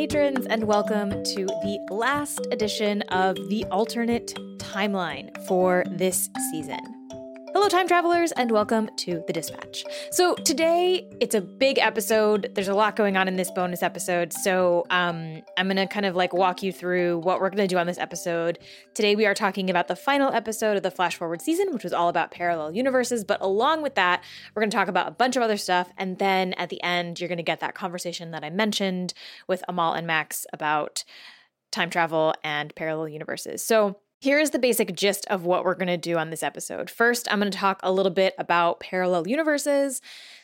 patrons, and welcome to the last edition of the alternate timeline for this season. Hello, time travelers, and welcome to the dispatch. So, today it's a big episode. There's a lot going on in this bonus episode. So, um, I'm going to kind of like walk you through what we're going to do on this episode. Today, we are talking about the final episode of the Flash Forward season, which was all about parallel universes. But along with that, we're going to talk about a bunch of other stuff. And then at the end, you're going to get that conversation that I mentioned with Amal and Max about time travel and parallel universes. So, here is the basic gist of what we're going to do on this episode. First, I'm going to talk a little bit about parallel universes.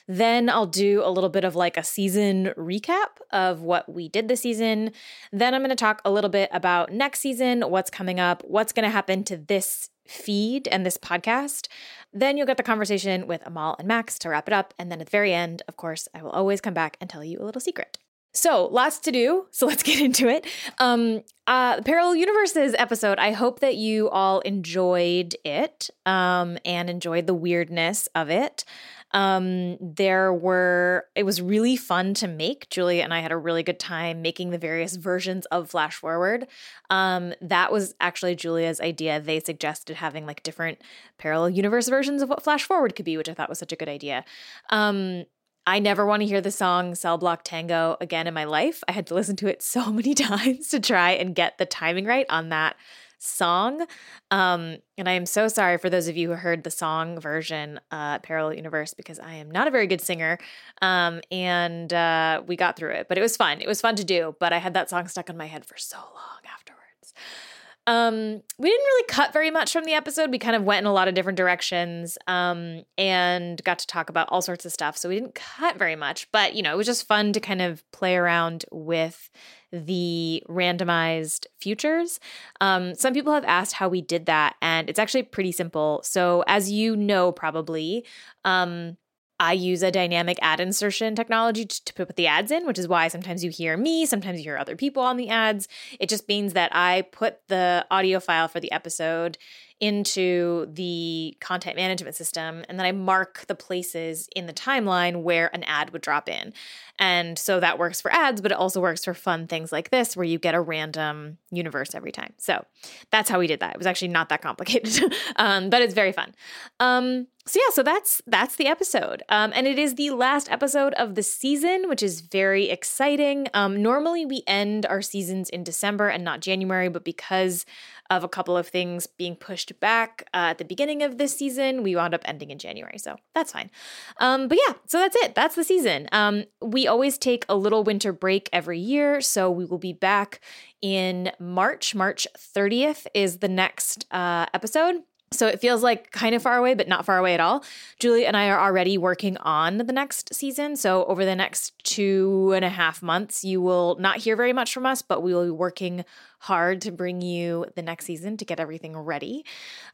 Then I'll do a little bit of like a season recap of what we did this season. Then I'm going to talk a little bit about next season, what's coming up, what's going to happen to this feed and this podcast. Then you'll get the conversation with Amal and Max to wrap it up. And then at the very end, of course, I will always come back and tell you a little secret. So, lots to do. So, let's get into it. Um, uh, Parallel Universes episode. I hope that you all enjoyed it um, and enjoyed the weirdness of it. Um, there were, it was really fun to make. Julia and I had a really good time making the various versions of Flash Forward. Um, that was actually Julia's idea. They suggested having like different parallel universe versions of what Flash Forward could be, which I thought was such a good idea. Um, I never want to hear the song Cell Block Tango again in my life. I had to listen to it so many times to try and get the timing right on that song. Um, and I am so sorry for those of you who heard the song version, uh, Parallel Universe, because I am not a very good singer. Um, and uh, we got through it, but it was fun. It was fun to do, but I had that song stuck in my head for so long afterwards. Um, we didn't really cut very much from the episode. We kind of went in a lot of different directions um, and got to talk about all sorts of stuff. So we didn't cut very much, but you know, it was just fun to kind of play around with the randomized futures. Um, some people have asked how we did that, and it's actually pretty simple. So, as you know, probably, um, I use a dynamic ad insertion technology to, put the ads in, which is why sometimes you hear me, sometimes you hear other people on the ads. It just means that I put the audio file for the episode into the content management system and then I mark the places in the timeline where an ad would drop in. And so that works for ads, but it also works for fun things like this where you get a random universe every time. So that's how we did that. It was actually not that complicated, um, but it's very fun. Um, so yeah, so that's that's the episode, um, and it is the last episode of the season, which is very exciting. Um, normally, we end our seasons in December and not January, but because of a couple of things being pushed back uh, at the beginning of this season, we wound up ending in January, so that's fine. Um, but yeah, so that's it. That's the season. Um, we always take a little winter break every year, so we will be back in March. March 30th is the next uh, episode. So it feels like kind of far away, but not far away at all. Julia and I are already working on the next season. So over the next two and a half months, you will not hear very much from us, but we will be working hard to bring you the next season to get everything ready.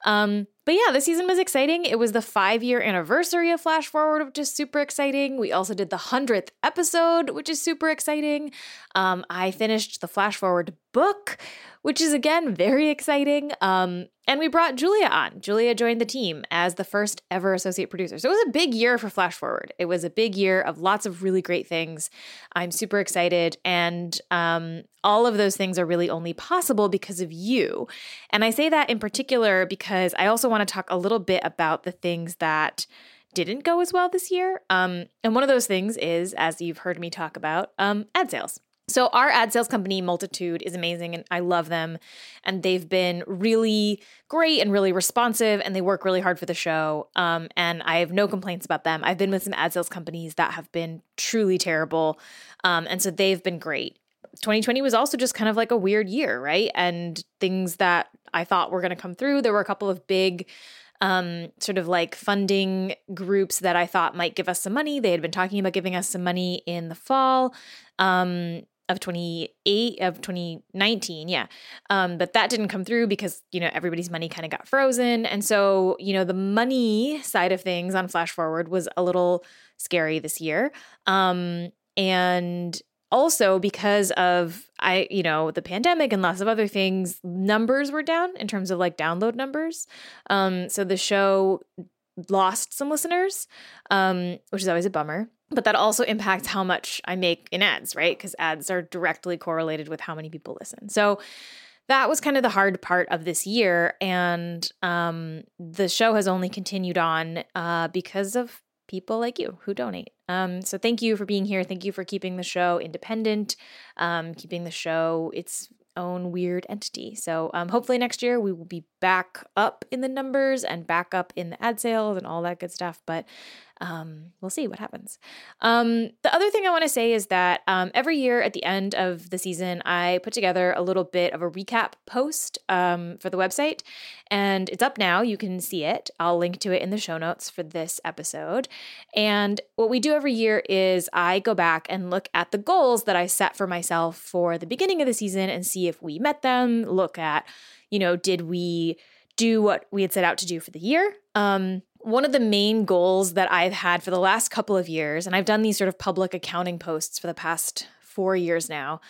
Um, but yeah, the season was exciting. It was the five year anniversary of Flash Forward, which is super exciting. We also did the 100th episode, which is super exciting. Um, I finished the Flash Forward book, which is again very exciting. Um, and we brought Julia on. Julia joined the team as the first ever associate producer. So it was a big year for Flash Forward. It was a big year of lots of really great things. I'm super excited. And um, all of those things are really only possible because of you. And I say that in particular because I also want to talk a little bit about the things that didn't go as well this year. Um, and one of those things is, as you've heard me talk about, um, ad sales. So, our ad sales company, Multitude, is amazing and I love them. And they've been really great and really responsive and they work really hard for the show. Um, and I have no complaints about them. I've been with some ad sales companies that have been truly terrible. Um, and so they've been great. 2020 was also just kind of like a weird year, right? And things that I thought were going to come through. There were a couple of big um, sort of like funding groups that I thought might give us some money. They had been talking about giving us some money in the fall. Um, of 28 of 2019 yeah um, but that didn't come through because you know everybody's money kind of got frozen and so you know the money side of things on flash forward was a little scary this year um, and also because of i you know the pandemic and lots of other things numbers were down in terms of like download numbers um so the show lost some listeners, um, which is always a bummer. But that also impacts how much I make in ads, right? Because ads are directly correlated with how many people listen. So that was kind of the hard part of this year. And um, the show has only continued on uh, because of people like you who donate. Um, so thank you for being here. Thank you for keeping the show independent, um, keeping the show its own weird entity. So um, hopefully next year we will be back up in the numbers and back up in the ad sales and all that good stuff. But um, we'll see what happens. Um, the other thing I want to say is that um, every year at the end of the season, I put together a little bit of a recap post um, for the website, and it's up now. You can see it. I'll link to it in the show notes for this episode. And what we do every year is I go back and look at the goals that I set for myself for the beginning of the season and see if we met them. Look at, you know, did we do what we had set out to do for the year? Um, one of the main goals that I've had for the last couple of years, and I've done these sort of public accounting posts for the past four years now.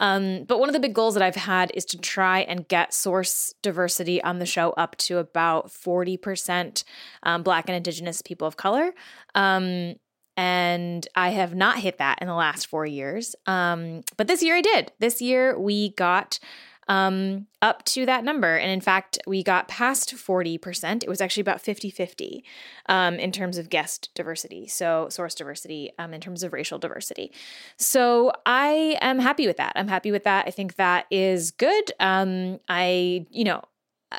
Um, but one of the big goals that I've had is to try and get source diversity on the show up to about 40% um, Black and Indigenous people of color. Um, and I have not hit that in the last four years. Um, but this year I did. This year we got um, up to that number. And in fact, we got past 40%. It was actually about 50 50 um, in terms of guest diversity, so source diversity, um, in terms of racial diversity. So I am happy with that. I'm happy with that. I think that is good. Um, I, you know, uh,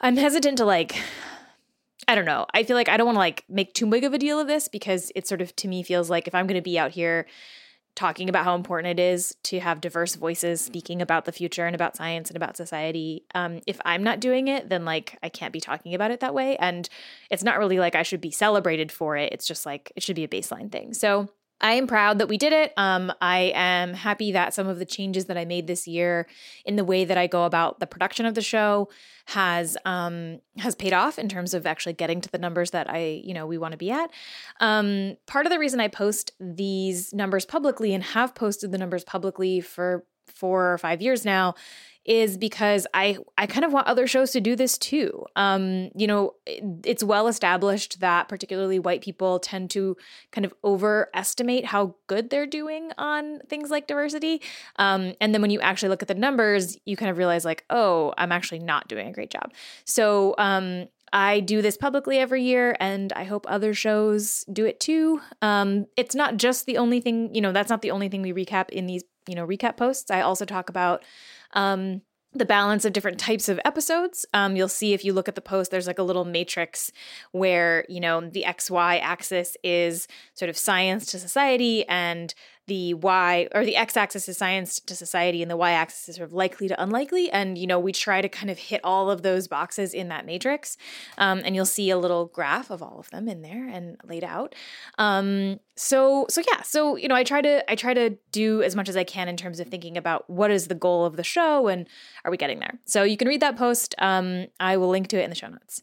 I'm hesitant to like, I don't know. I feel like I don't want to like make too big of a deal of this because it sort of to me feels like if I'm going to be out here talking about how important it is to have diverse voices speaking about the future and about science and about society. Um, if I'm not doing it, then like I can't be talking about it that way. And it's not really like I should be celebrated for it. It's just like it should be a baseline thing. So I am proud that we did it. Um, I am happy that some of the changes that I made this year in the way that I go about the production of the show has um, has paid off in terms of actually getting to the numbers that I you know we want to be at. Um, part of the reason I post these numbers publicly and have posted the numbers publicly for four or five years now is because I I kind of want other shows to do this too. Um, you know, it's well established that particularly white people tend to kind of overestimate how good they're doing on things like diversity. Um, and then when you actually look at the numbers, you kind of realize like, oh, I'm actually not doing a great job. So um, I do this publicly every year, and I hope other shows do it too. Um, it's not just the only thing, you know, that's not the only thing we recap in these, you know, recap posts. I also talk about um, the balance of different types of episodes. Um, you'll see if you look at the post, there's like a little matrix where, you know, the XY axis is sort of science to society and the y or the x-axis is science to society and the y-axis is sort of likely to unlikely. And you know we try to kind of hit all of those boxes in that matrix. Um, and you'll see a little graph of all of them in there and laid out. Um, so so yeah so you know i try to i try to do as much as i can in terms of thinking about what is the goal of the show and are we getting there. So you can read that post. Um, i will link to it in the show notes.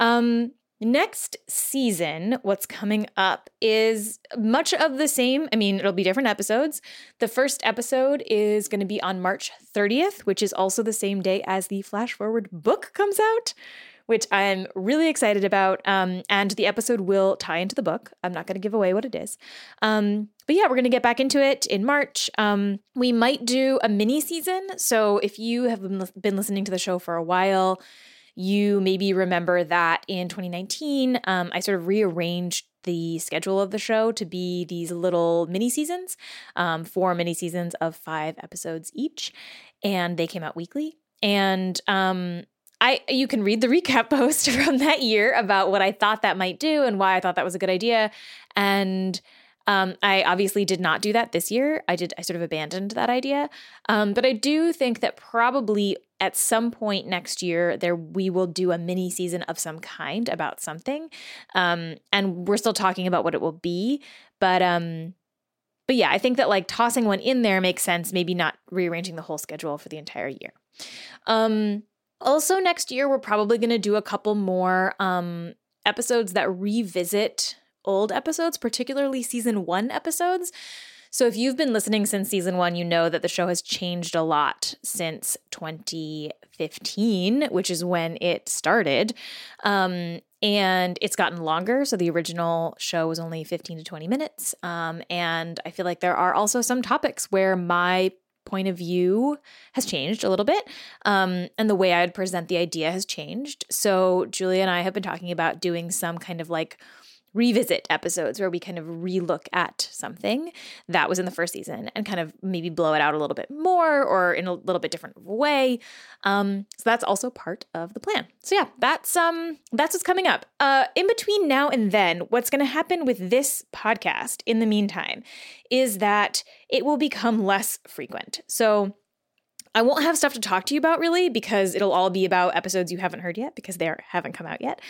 Um, Next season, what's coming up is much of the same. I mean, it'll be different episodes. The first episode is going to be on March 30th, which is also the same day as the Flash Forward book comes out, which I'm really excited about. Um, and the episode will tie into the book. I'm not going to give away what it is. Um, but yeah, we're going to get back into it in March. Um, we might do a mini season. So if you have been listening to the show for a while, you maybe remember that in 2019, um, I sort of rearranged the schedule of the show to be these little mini seasons, um, four mini seasons of five episodes each, and they came out weekly. And um, I you can read the recap post from that year about what I thought that might do and why I thought that was a good idea. And um, I obviously did not do that this year. I did. I sort of abandoned that idea. Um, but I do think that probably at some point next year there we will do a mini season of some kind about something, um, and we're still talking about what it will be. But um, but yeah, I think that like tossing one in there makes sense. Maybe not rearranging the whole schedule for the entire year. Um, also, next year we're probably going to do a couple more um, episodes that revisit old episodes, particularly season one episodes. So if you've been listening since season one, you know that the show has changed a lot since 2015, which is when it started. Um, and it's gotten longer. So the original show was only 15 to 20 minutes. Um, and I feel like there are also some topics where my point of view has changed a little bit. Um, and the way I would present the idea has changed. So Julia and I have been talking about doing some kind of like revisit episodes where we kind of relook at something that was in the first season and kind of maybe blow it out a little bit more or in a little bit different way. Um, so that's also part of the plan. So yeah, that's um that's what's coming up. Uh, in between now and then, what's going to happen with this podcast in the meantime is that it will become less frequent. So I won't have stuff to talk to you about really because it'll all be about episodes you haven't heard yet because they haven't come out yet.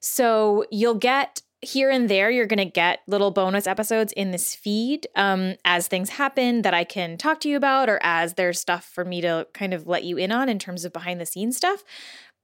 So you'll get here and there you're going to get little bonus episodes in this feed um, as things happen that i can talk to you about or as there's stuff for me to kind of let you in on in terms of behind the scenes stuff.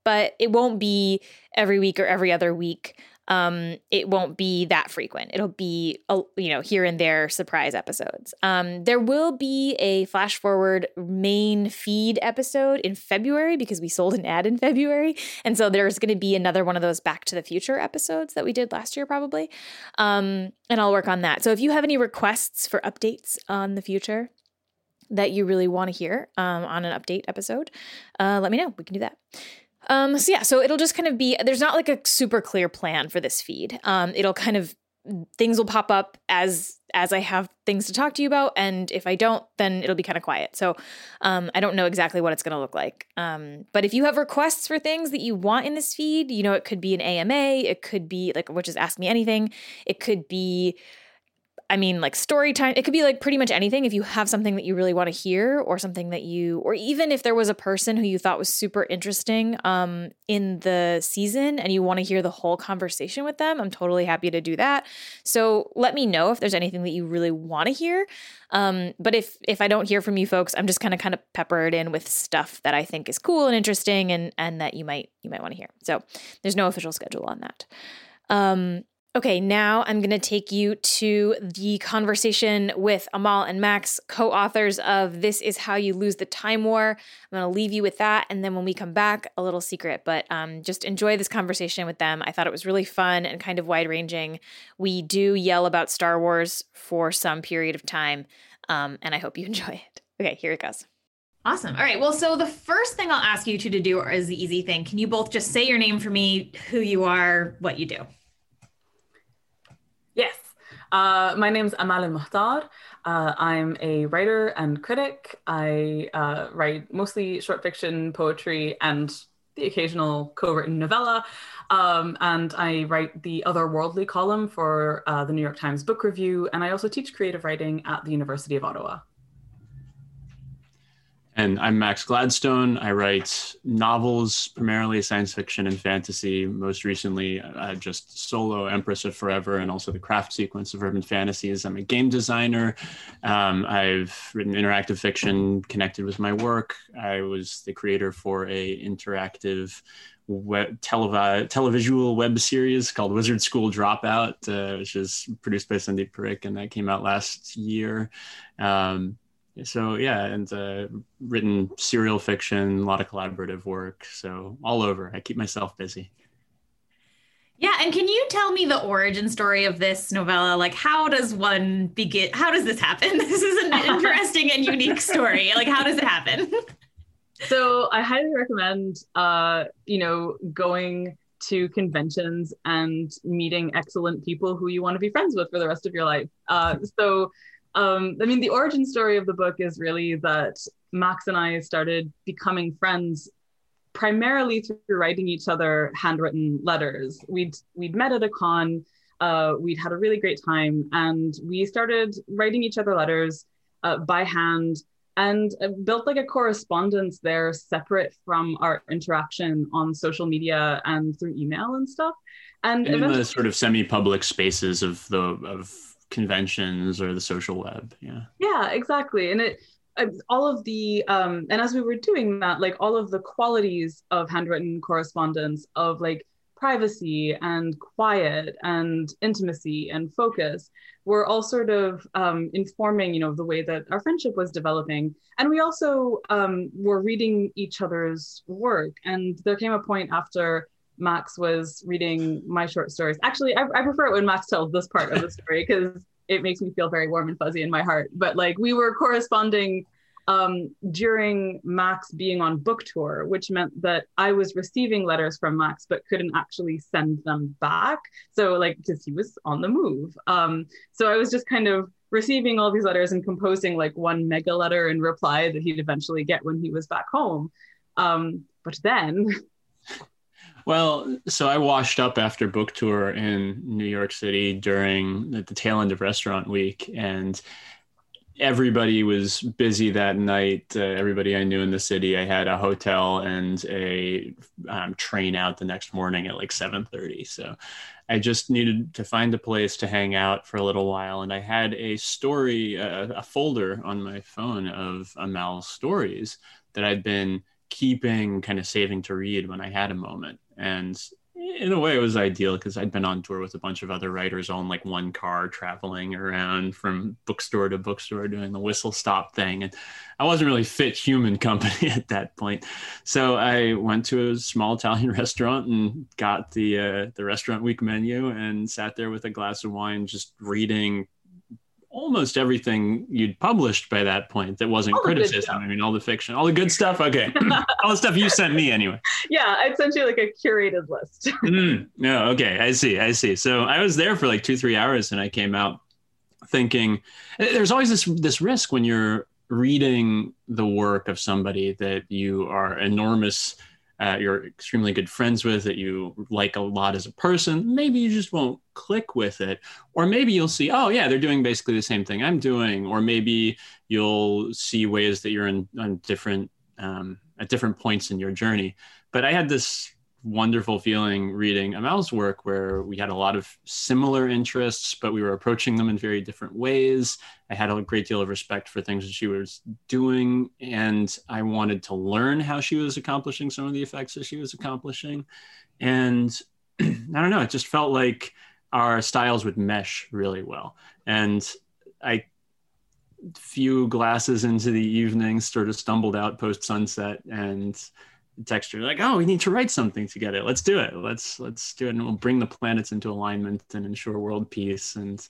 But it won't be every week or every other week um, it won't be that frequent. It'll be, a, you know, here and there surprise episodes. Um, there will be a flash forward main feed episode in February because we sold an ad in February. And so there's going to be another one of those Back to the Future episodes that we did last year, probably. Um, and I'll work on that. So if you have any requests for updates on the future, that you really want to hear um, on an update episode, uh, let me know. We can do that. Um, so yeah, so it'll just kind of be there's not like a super clear plan for this feed. Um, it'll kind of things will pop up as as I have things to talk to you about, and if I don't, then it'll be kind of quiet. So um, I don't know exactly what it's going to look like. Um, but if you have requests for things that you want in this feed, you know, it could be an AMA, it could be like which is Ask Me Anything, it could be I mean, like story time, it could be like pretty much anything. If you have something that you really want to hear, or something that you, or even if there was a person who you thought was super interesting um, in the season and you want to hear the whole conversation with them, I'm totally happy to do that. So let me know if there's anything that you really want to hear. Um, but if if I don't hear from you folks, I'm just kind of kind of peppered in with stuff that I think is cool and interesting and and that you might you might want to hear. So there's no official schedule on that. Um, Okay, now I'm going to take you to the conversation with Amal and Max, co authors of This Is How You Lose the Time War. I'm going to leave you with that. And then when we come back, a little secret, but um, just enjoy this conversation with them. I thought it was really fun and kind of wide ranging. We do yell about Star Wars for some period of time, um, and I hope you enjoy it. Okay, here it goes. Awesome. All right. Well, so the first thing I'll ask you two to do is the easy thing. Can you both just say your name for me, who you are, what you do? Uh, my name's Amal El-Mohtar. Uh, I'm a writer and critic. I uh, write mostly short fiction, poetry, and the occasional co-written novella. Um, and I write the Otherworldly column for uh, the New York Times Book Review. And I also teach creative writing at the University of Ottawa. And I'm Max Gladstone. I write novels, primarily science fiction and fantasy. Most recently, just solo Empress of Forever and also the craft sequence of urban fantasies. I'm a game designer. Um, I've written interactive fiction connected with my work. I was the creator for a interactive web, televi- televisual web series called Wizard School Dropout, uh, which is produced by Sandeep Parikh, and that came out last year. Um, so yeah and uh, written serial fiction a lot of collaborative work so all over. I keep myself busy. Yeah and can you tell me the origin story of this novella? Like how does one begin how does this happen? This is an interesting and unique story. Like how does it happen? So i highly recommend uh you know going to conventions and meeting excellent people who you want to be friends with for the rest of your life. Uh so um, I mean, the origin story of the book is really that Max and I started becoming friends primarily through writing each other handwritten letters. We'd we'd met at a con, uh, we'd had a really great time, and we started writing each other letters uh, by hand and uh, built like a correspondence there separate from our interaction on social media and through email and stuff. And, and in the sort of semi-public spaces of the of conventions or the social web yeah yeah exactly and it all of the um and as we were doing that like all of the qualities of handwritten correspondence of like privacy and quiet and intimacy and focus were all sort of um, informing, you know, the way that our friendship was developing. And we also um, were reading each other's work. And there came a point after Max was reading my short stories. Actually, I, I prefer it when Max tells this part of the story because it makes me feel very warm and fuzzy in my heart. But like we were corresponding um, during Max being on book tour, which meant that I was receiving letters from Max but couldn't actually send them back. So, like, because he was on the move. Um, so I was just kind of receiving all these letters and composing like one mega letter in reply that he'd eventually get when he was back home. Um, but then. Well, so I washed up after book tour in New York City during the tail end of restaurant week. And everybody was busy that night. Uh, everybody I knew in the city, I had a hotel and a um, train out the next morning at like 7:30. So I just needed to find a place to hang out for a little while, and I had a story, uh, a folder on my phone of Amal's stories that I'd been keeping, kind of saving to read when I had a moment. And in a way it was ideal because I'd been on tour with a bunch of other writers on like one car traveling around from bookstore to bookstore doing the whistle stop thing and I wasn't really fit human company at that point so I went to a small Italian restaurant and got the uh, the restaurant week menu and sat there with a glass of wine just reading almost everything you'd published by that point that wasn't all criticism. I mean, all the fiction, all the good stuff. Okay. all the stuff you sent me anyway. Yeah. I'd sent you like a curated list. mm, no. Okay. I see. I see. So I was there for like two, three hours and I came out thinking there's always this, this risk when you're reading the work of somebody that you are enormous uh, you're extremely good friends with, that you like a lot as a person, maybe you just won't click with it. Or maybe you'll see, oh, yeah, they're doing basically the same thing I'm doing. Or maybe you'll see ways that you're in on different, um, at different points in your journey. But I had this wonderful feeling reading Amal's work where we had a lot of similar interests, but we were approaching them in very different ways. I had a great deal of respect for things that she was doing, and I wanted to learn how she was accomplishing some of the effects that she was accomplishing. And I don't know, it just felt like our styles would mesh really well. And I few glasses into the evening sort of stumbled out post sunset and texture. Like oh we need to write something together let's do it. Let's let's do it and we'll bring the planets into alignment and ensure world peace and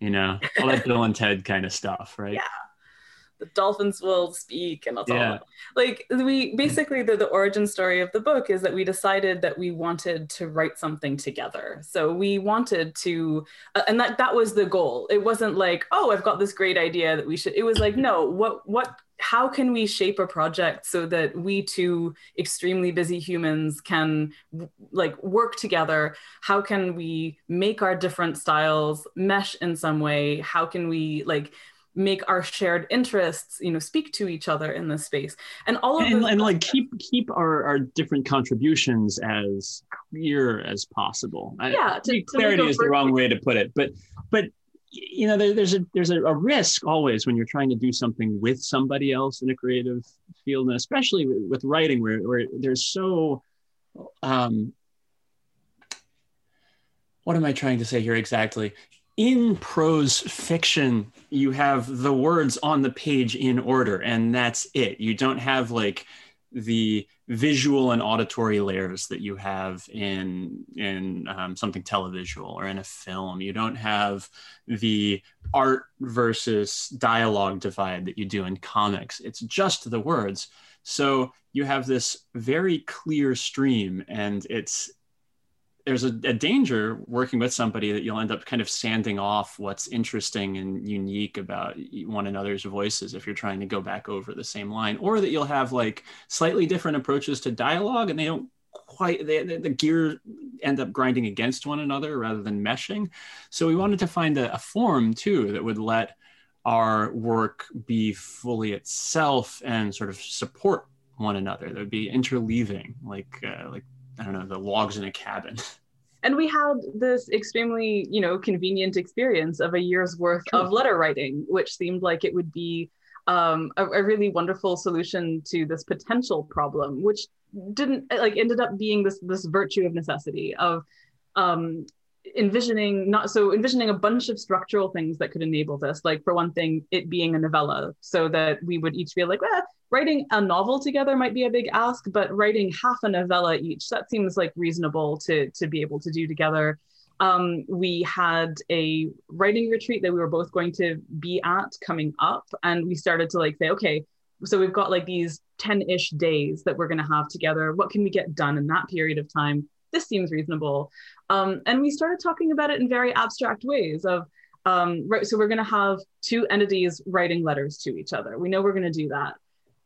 you know all that bill and ted kind of stuff right? Yeah the dolphins will speak and that's yeah. all like we basically the, the origin story of the book is that we decided that we wanted to write something together. So we wanted to uh, and that that was the goal. It wasn't like oh i've got this great idea that we should it was like no what what how can we shape a project so that we two extremely busy humans can like work together? How can we make our different styles mesh in some way? How can we like make our shared interests you know speak to each other in this space. And all of and, and like keep keep our, our different contributions as clear as possible. Yeah to, to clarity is the wrong way to put it but but you know there, there's a there's a, a, risk always when you're trying to do something with somebody else in a creative field and especially with, with writing where, where there's so um what am i trying to say here exactly in prose fiction you have the words on the page in order and that's it you don't have like the visual and auditory layers that you have in in um, something televisual or in a film. You don't have the art versus dialogue divide that you do in comics. It's just the words. So you have this very clear stream, and it's there's a, a, danger working with somebody that you'll end up kind of sanding off what's interesting and unique about one another's voices if you're trying to go back over the same line or that you'll have like slightly different approaches to dialogue and they don't quite they, the gear end up grinding against one another rather than meshing. So we wanted to find a, a form too that would let our work be fully itself and sort of support one another. That would be interleaving like uh, like I don't know, the logs in a cabin. And we had this extremely, you know, convenient experience of a year's worth of letter writing, which seemed like it would be um, a, a really wonderful solution to this potential problem, which didn't like ended up being this this virtue of necessity of um, envisioning not so envisioning a bunch of structural things that could enable this like for one thing it being a novella so that we would each feel like eh, writing a novel together might be a big ask but writing half a novella each that seems like reasonable to to be able to do together. Um, we had a writing retreat that we were both going to be at coming up and we started to like say okay so we've got like these 10-ish days that we're going to have together. What can we get done in that period of time? This seems reasonable um, and we started talking about it in very abstract ways of um, right so we're going to have two entities writing letters to each other we know we're going to do that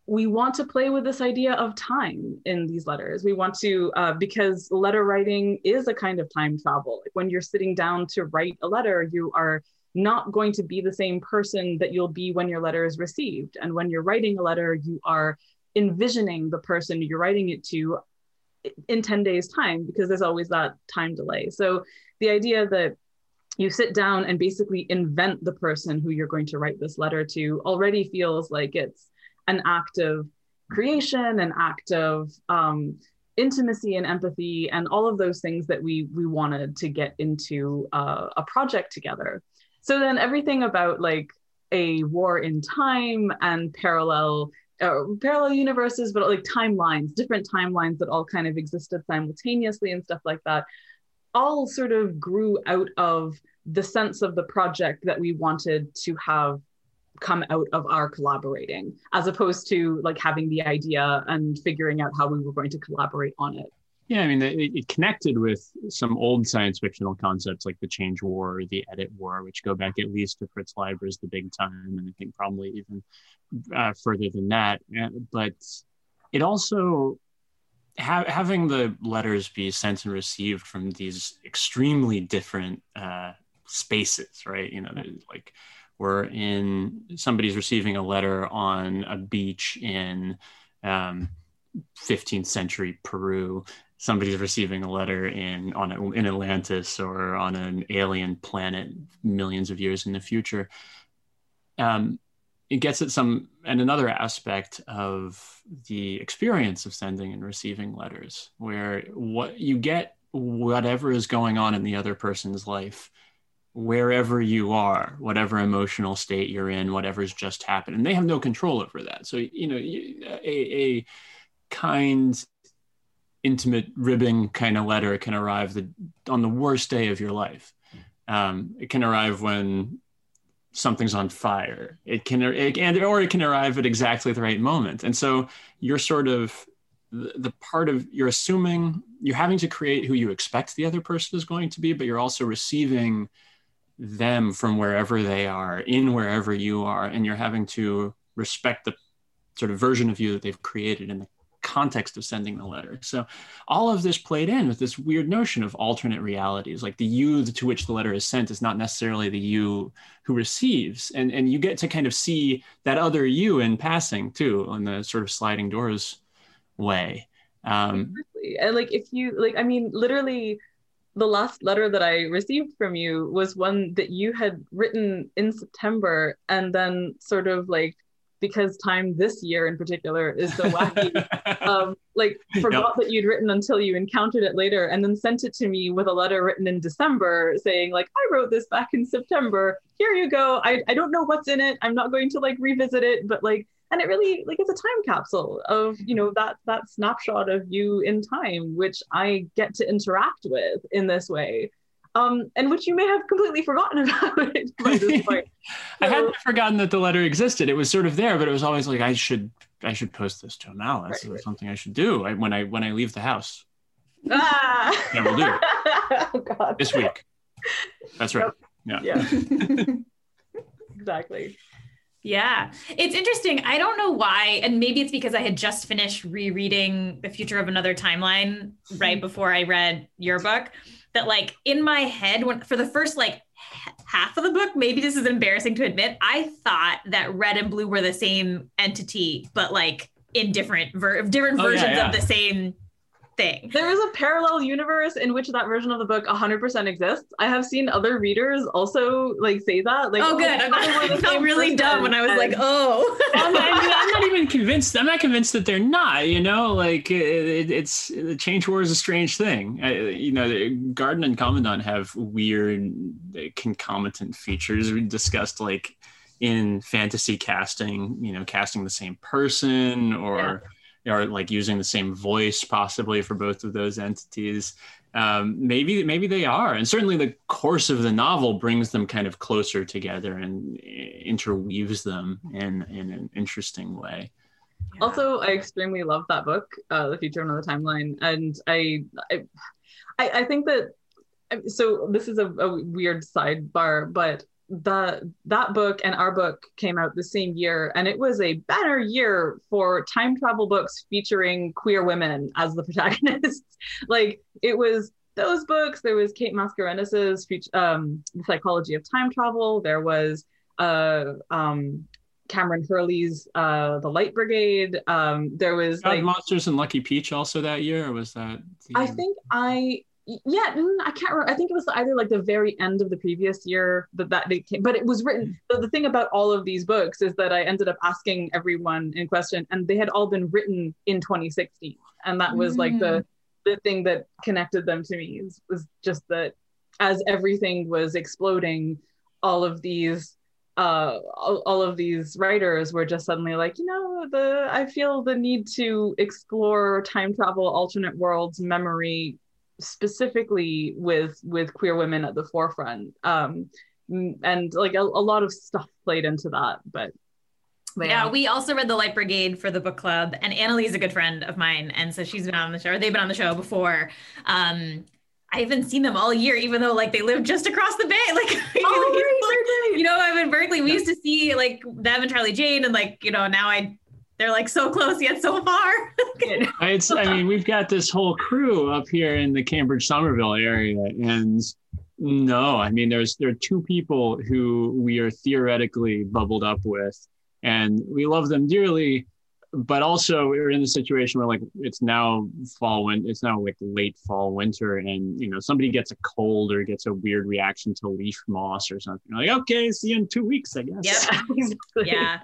we want to play with this idea of time in these letters. We want to, uh, because letter writing is a kind of time travel. Like when you're sitting down to write a letter, you are not going to be the same person that you'll be when your letter is received. And when you're writing a letter, you are envisioning the person you're writing it to in 10 days' time, because there's always that time delay. So the idea that you sit down and basically invent the person who you're going to write this letter to already feels like it's an act of creation, an act of um, intimacy and empathy, and all of those things that we we wanted to get into uh, a project together. So then everything about like a war in time and parallel uh, parallel universes, but like timelines, different timelines that all kind of existed simultaneously and stuff like that, all sort of grew out of the sense of the project that we wanted to have come out of our collaborating as opposed to like having the idea and figuring out how we were going to collaborate on it yeah i mean it, it connected with some old science fictional concepts like the change war the edit war which go back at least to fritz leiber's the big time and i think probably even uh, further than that but it also ha- having the letters be sent and received from these extremely different uh, spaces right you know like we're in somebody's receiving a letter on a beach in um, 15th century Peru. Somebody's receiving a letter in on in Atlantis or on an alien planet millions of years in the future. Um, it gets at some and another aspect of the experience of sending and receiving letters, where what you get whatever is going on in the other person's life wherever you are, whatever emotional state you're in, whatever's just happened. And they have no control over that. So, you know, a, a kind, intimate, ribbing kind of letter can arrive the, on the worst day of your life. Um, it can arrive when something's on fire. It can, it, and, or it can arrive at exactly the right moment. And so you're sort of, the, the part of you're assuming you're having to create who you expect the other person is going to be, but you're also receiving them from wherever they are in wherever you are and you're having to respect the sort of version of you that they've created in the context of sending the letter. So all of this played in with this weird notion of alternate realities like the you to which the letter is sent is not necessarily the you who receives. And and you get to kind of see that other you in passing too on the sort of sliding doors way. Um and like if you like i mean literally the last letter that I received from you was one that you had written in September and then sort of like because time this year in particular is so wacky. Um, like forgot yep. that you'd written until you encountered it later and then sent it to me with a letter written in december saying like i wrote this back in september. Here you go. I, I don't know what's in it. I'm not going to like revisit it but like and it really like it's a time capsule of you know that that snapshot of you in time which i get to interact with in this way um, and which you may have completely forgotten about it by this point. So, I hadn't forgotten that the letter existed. It was sort of there, but it was always like I should I should post this to Amal. That's right, right. something I should do I, when I when I leave the house. Ah! Yeah, we'll do. oh, God. This week. That's right. Yep. Yeah. Yeah. exactly. Yeah. It's interesting. I don't know why. And maybe it's because I had just finished rereading The Future of Another Timeline right before I read your book. That, like, in my head, when for the first like half of the book, maybe this is embarrassing to admit, I thought that red and blue were the same entity, but like in different ver- different oh, versions yeah, yeah. of the same thing. There is a parallel universe in which that version of the book 100% exists. I have seen other readers also like say that. Like, oh, oh good. I felt really dumb when I was like, oh. I'm, not, I'm, not, even convinced. I'm not convinced that they're not. You know, like it, it, it's the change war is a strange thing. I, you know, Garden and Commandant have weird concomitant features. We discussed like in fantasy casting, you know, casting the same person or. Yeah or like using the same voice possibly for both of those entities. Um, maybe maybe they are, and certainly the course of the novel brings them kind of closer together and interweaves them in in an interesting way. Yeah. Also, I extremely love that book, uh, The Future of Another Timeline, and I, I, I think that so this is a, a weird sidebar, but the that book and our book came out the same year and it was a better year for time travel books featuring queer women as the protagonists. Like it was those books there was kate mascarenhas's um, the psychology of time travel there was uh, um, kameron hurley's uh, the light brigade um, there was God, like monsters and lucky peach also that year or was that the... i think i yeah i can't remember i think it was either like the very end of the previous year that that they came but it was written so the thing about all of these books is that i ended up asking everyone in question and they had all been written in 2016 and that was mm. like the mm. the thing that connected them to me was, was just that as everything was exploding all of these uh all, all of these writers were just suddenly like you know the i feel the need to explore time travel alternate worlds memory specifically with with queer women at the forefront um and like a, a lot of stuff played into that but, but yeah. we also read the Light Brigade for the book club, and Annalee is a good friend of mine, and so she's been on the show. Or they've been on the show before. Um, I haven't seen them all year, even though like they live just across the bay. Like, oh, right, right. you know, I'm in Berkeley. We used to see like them and Charlie Jane, and like you know now I they're like so close yet so far. it's I mean, we've got this whole crew up here in the Cambridge Somerville area. And no, I mean there's there are two people who we are theoretically bubbled up with and we love them dearly. But also we're in the situation where like it's now fall when it's now like late fall winter and you know somebody gets a cold or gets a weird reaction to leaf moss or something. Like, okay, see you in two weeks, I guess. Yep. yeah.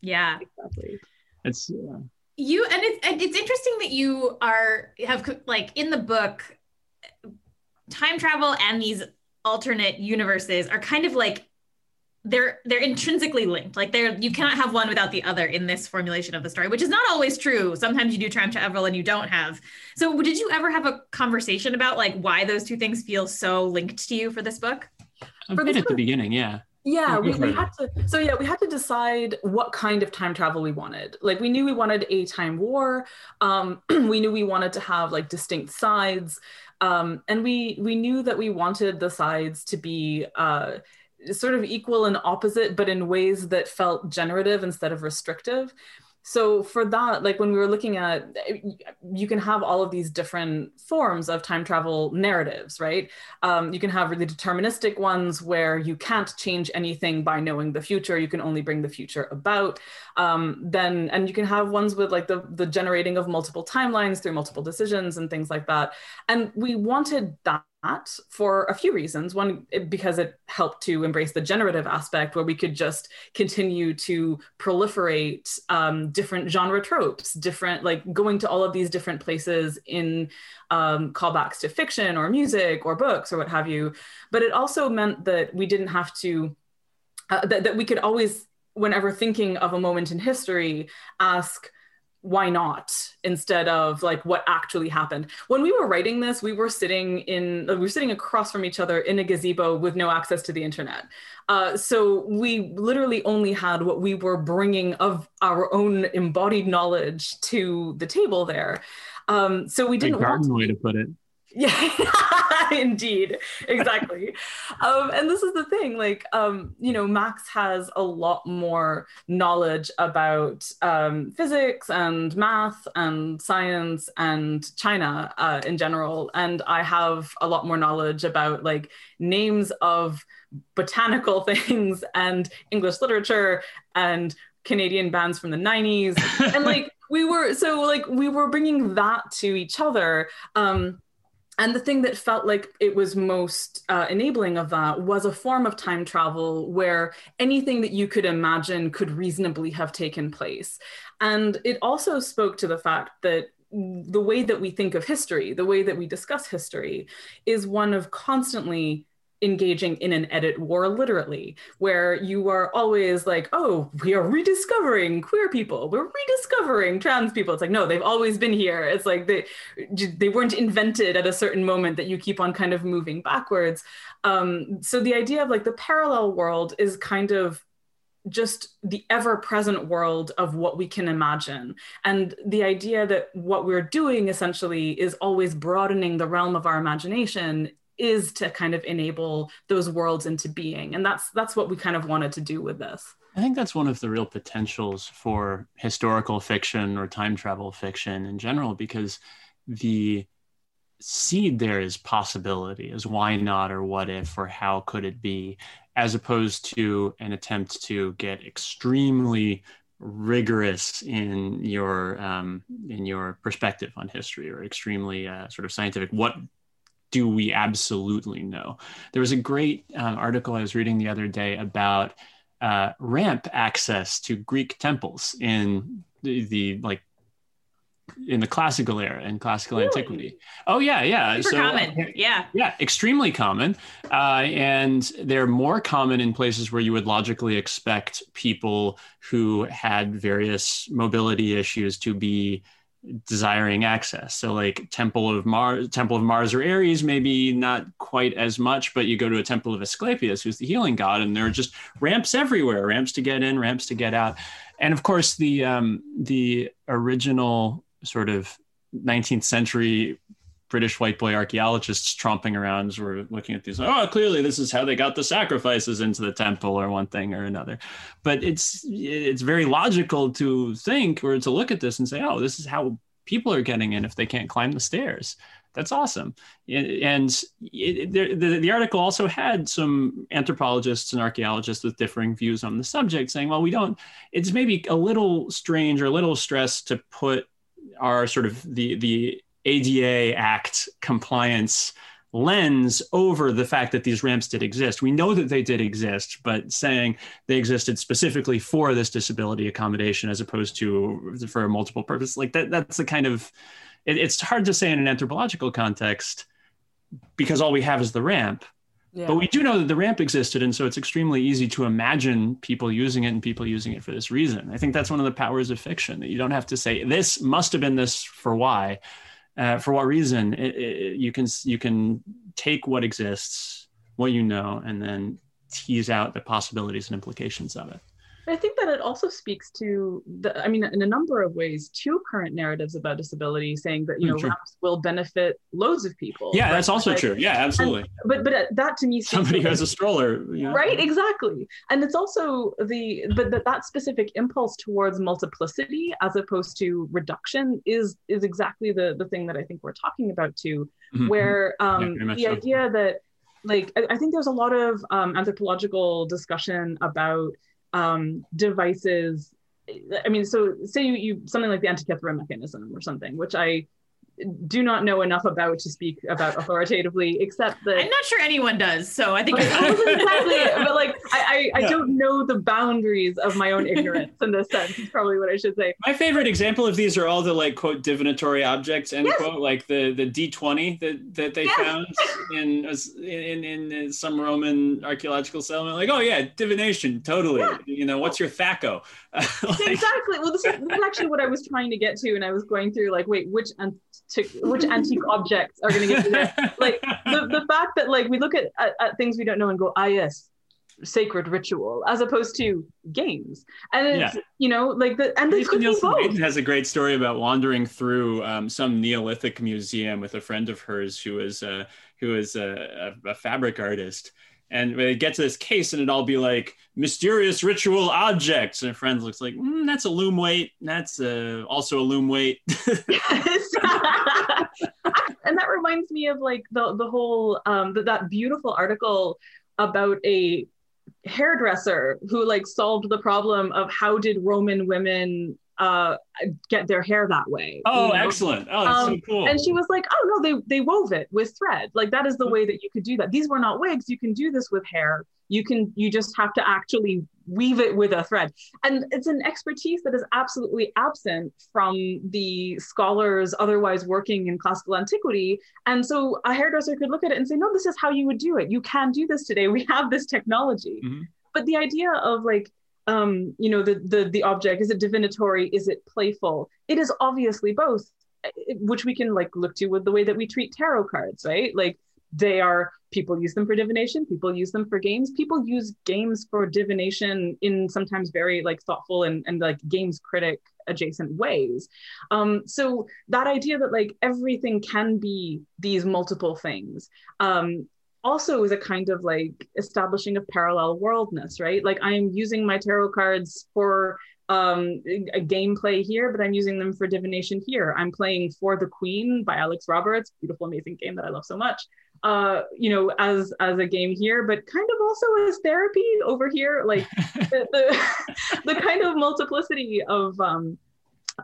Yeah. Exactly it's yeah. you and it's and it's interesting that you are have like in the book time travel and these alternate universes are kind of like they're they're intrinsically linked. Like they're you cannot have one without the other in this formulation of the story which is not always true. Sometimes you do time travel and you don't have. So did you ever have a conversation about like why those two things feel so linked to you for this book? A bit at the beginning yeah yeah we, we had to so yeah we had to decide what kind of time travel we wanted. Like we knew we wanted a time war um, we knew we wanted to have like distinct sides um, and we we knew that we wanted the sides to be uh, sort of equal and opposite but in ways that felt generative instead of restrictive so for that like when we were looking at you can have all of these different forms of time travel narratives right? Um, you can have really deterministic ones where you can't change anything by knowing the future. You can only bring the future about. Um, then and you can have ones with like the the generating of multiple timelines through multiple decisions and things like that. And we wanted that for a few reasons. One, because it helped to embrace the generative aspect where we could just continue to proliferate um, different genre tropes, different, like going to all of these different places in um, callbacks to fiction or music or books or what have you. But it also meant that we didn't have to, uh, that, that we could always, whenever thinking of a moment in history, ask, why not? Instead of like what actually happened. When we were writing this we were sitting in we were sitting across from each other in a gazebo with no access to the internet. Uh, so we literally only had what we were bringing of our own embodied knowledge to the table there. Um, so we didn't a garden want to, way to put it yeah, indeed. Exactly. um, and this is the thing like, um, you know, Max has a lot more knowledge about um, physics and math and science and China uh, in general. And I have a lot more knowledge about like names of botanical things and English literature and Canadian bands from the 90s. and like we were so like we were bringing that to each other. Um, and the thing that felt like it was most uh, enabling of that was a form of time travel where anything that you could imagine could reasonably have taken place. And it also spoke to the fact that the way that we think of history, the way that we discuss history, is one of constantly engaging in an edit war literally where you are always like oh we are rediscovering queer people. We're rediscovering trans people. It's like no they've always been here. It's like they they weren't invented at a certain moment that you keep on kind of moving backwards. Um, so the idea of like the parallel world is kind of just the ever present world of what we can imagine. And the idea that what we're doing essentially is always broadening the realm of our imagination is to kind of enable those worlds into being. And that's that's what we kind of wanted to do with this. I think that's one of the real potentials for historical fiction or time travel fiction in general because the seed there is possibility is why not or what if or how could it be as opposed to an attempt to get extremely rigorous in your um, in your perspective on history or extremely uh, sort of scientific. What do we absolutely know? There was a great um, article I was reading the other day about uh, ramp access to Greek temples in the, the like in the classical era in classical really? antiquity. Oh yeah, yeah. Super so, common. Uh, yeah. Yeah, extremely common. Uh, and they're more common in places where you would logically expect people who had various mobility issues to be desiring access. So like Temple of Mars, Temple of Mars or Ares, maybe not quite as much, but you go to a Temple of Asclepius, who's the healing god, and there are just ramps everywhere, ramps to get in, ramps to get out. And of course, the um, the original sort of 19th century British white boy archaeologists tromping around were looking at these. Oh, clearly this is how they got the sacrifices into the temple, or one thing or another. But it's it's very logical to think or to look at this and say, oh, this is how people are getting in if they can't climb the stairs. That's awesome. And it, the, the article also had some anthropologists and archaeologists with differing views on the subject, saying, well, we don't. It's maybe a little strange or a little stress to put our sort of the the ADA Act compliance lens over the fact that these ramps did exist. We know that they did exist, but saying they existed specifically for this disability accommodation as opposed to for a multiple purpose, like that, that's the kind of, it, it's hard to say in an anthropological context because all we have is the ramp. Yeah. But we do know that the ramp existed, and so it's extremely easy to imagine people using it and people using it for this reason. I think that's one of the powers of fiction that you don't have to say this must have been this for why uh, for what reason? It, it, you can you can take what exists what you know and then tease out the possibilities and implications of it I think that it also speaks to the, I mean, in a number of ways, two current narratives about disability saying that, you hmm, know, ramps will benefit loads of people. Yeah, right? that's also like, true. Yeah, absolutely. And, but but that to me, somebody who has a stroller, know? right? Exactly. And it's also the, but that, that specific impulse towards multiplicity as opposed to reduction is, is exactly the, the thing that I think we're talking about too, mm-hmm. where um, yeah, the so. idea that, like, I, I think there's a lot of um, anthropological discussion about um, devices I mean, so say you, you something like the Antikythera mechanism or something, which I do not know enough about to speak about authoritatively, except that I'm not sure anyone does. So I think exactly, but like I, I, I, don't know the boundaries of my own ignorance in this sense. Is probably what I should say. My favorite example of these are all the like quote divinatory objects end yes. quote, like the the D20 that that they yes. found in, in in in some Roman archaeological settlement. Like, oh yeah, divination, totally. Yeah. You know, what's your THAC0? like, exactly. Well, this is, this is actually what I was trying to get to, and I was going through like, wait, which to which antique objects are going to get there. Like the, the fact that like we look at, at, at things we don't know and go, ah yes, sacred ritual, as opposed to games. And it's yeah. you know like the and they could be both. has a great story about wandering through um, some Neolithic museum with a friend of hers who was uh, who was a, a, a fabric artist and they get to this case and it all be like mysterious ritual objects and friends looks like mm, that's a loom weight that's uh, also a loom weight yes. and that reminds me of like the the whole um the, that beautiful article about a hairdresser who like solved the problem of how did Roman women uh get their hair that way oh you know? excellent. Oh that's Um, so cool. and she was like oh no they they wove it with thread. Like that is the way that you could do that. These were not wigs. You can do this with hair. You can you just have to actually weave it with a thread. And it's an expertise that is absolutely absent from the scholars otherwise working in classical antiquity. And so a hairdresser could look at it and say no this is how you would do it. You can do this today. We have this technology. Mhm. but the idea of like um you know the the the object is it divinatory is it playful? It is obviously both eh, which we can like look to with the way that we treat tarot cards right? Like they are people use them for divination people use them for games. People use games for divination in sometimes very like thoughtful and, and like games critic adjacent ways. Um so that idea that like everything can be these multiple things um also is a kind of like establishing of parallel worldness right? Like i'm using my tarot cards for um a gameplay here but i'm using them for divination here. I'm playing for the queen by alex roberts beautiful amazing game that i love so much uh you know as as a game here but kind of also as therapy over here like the, the, the kind of multiplicity of um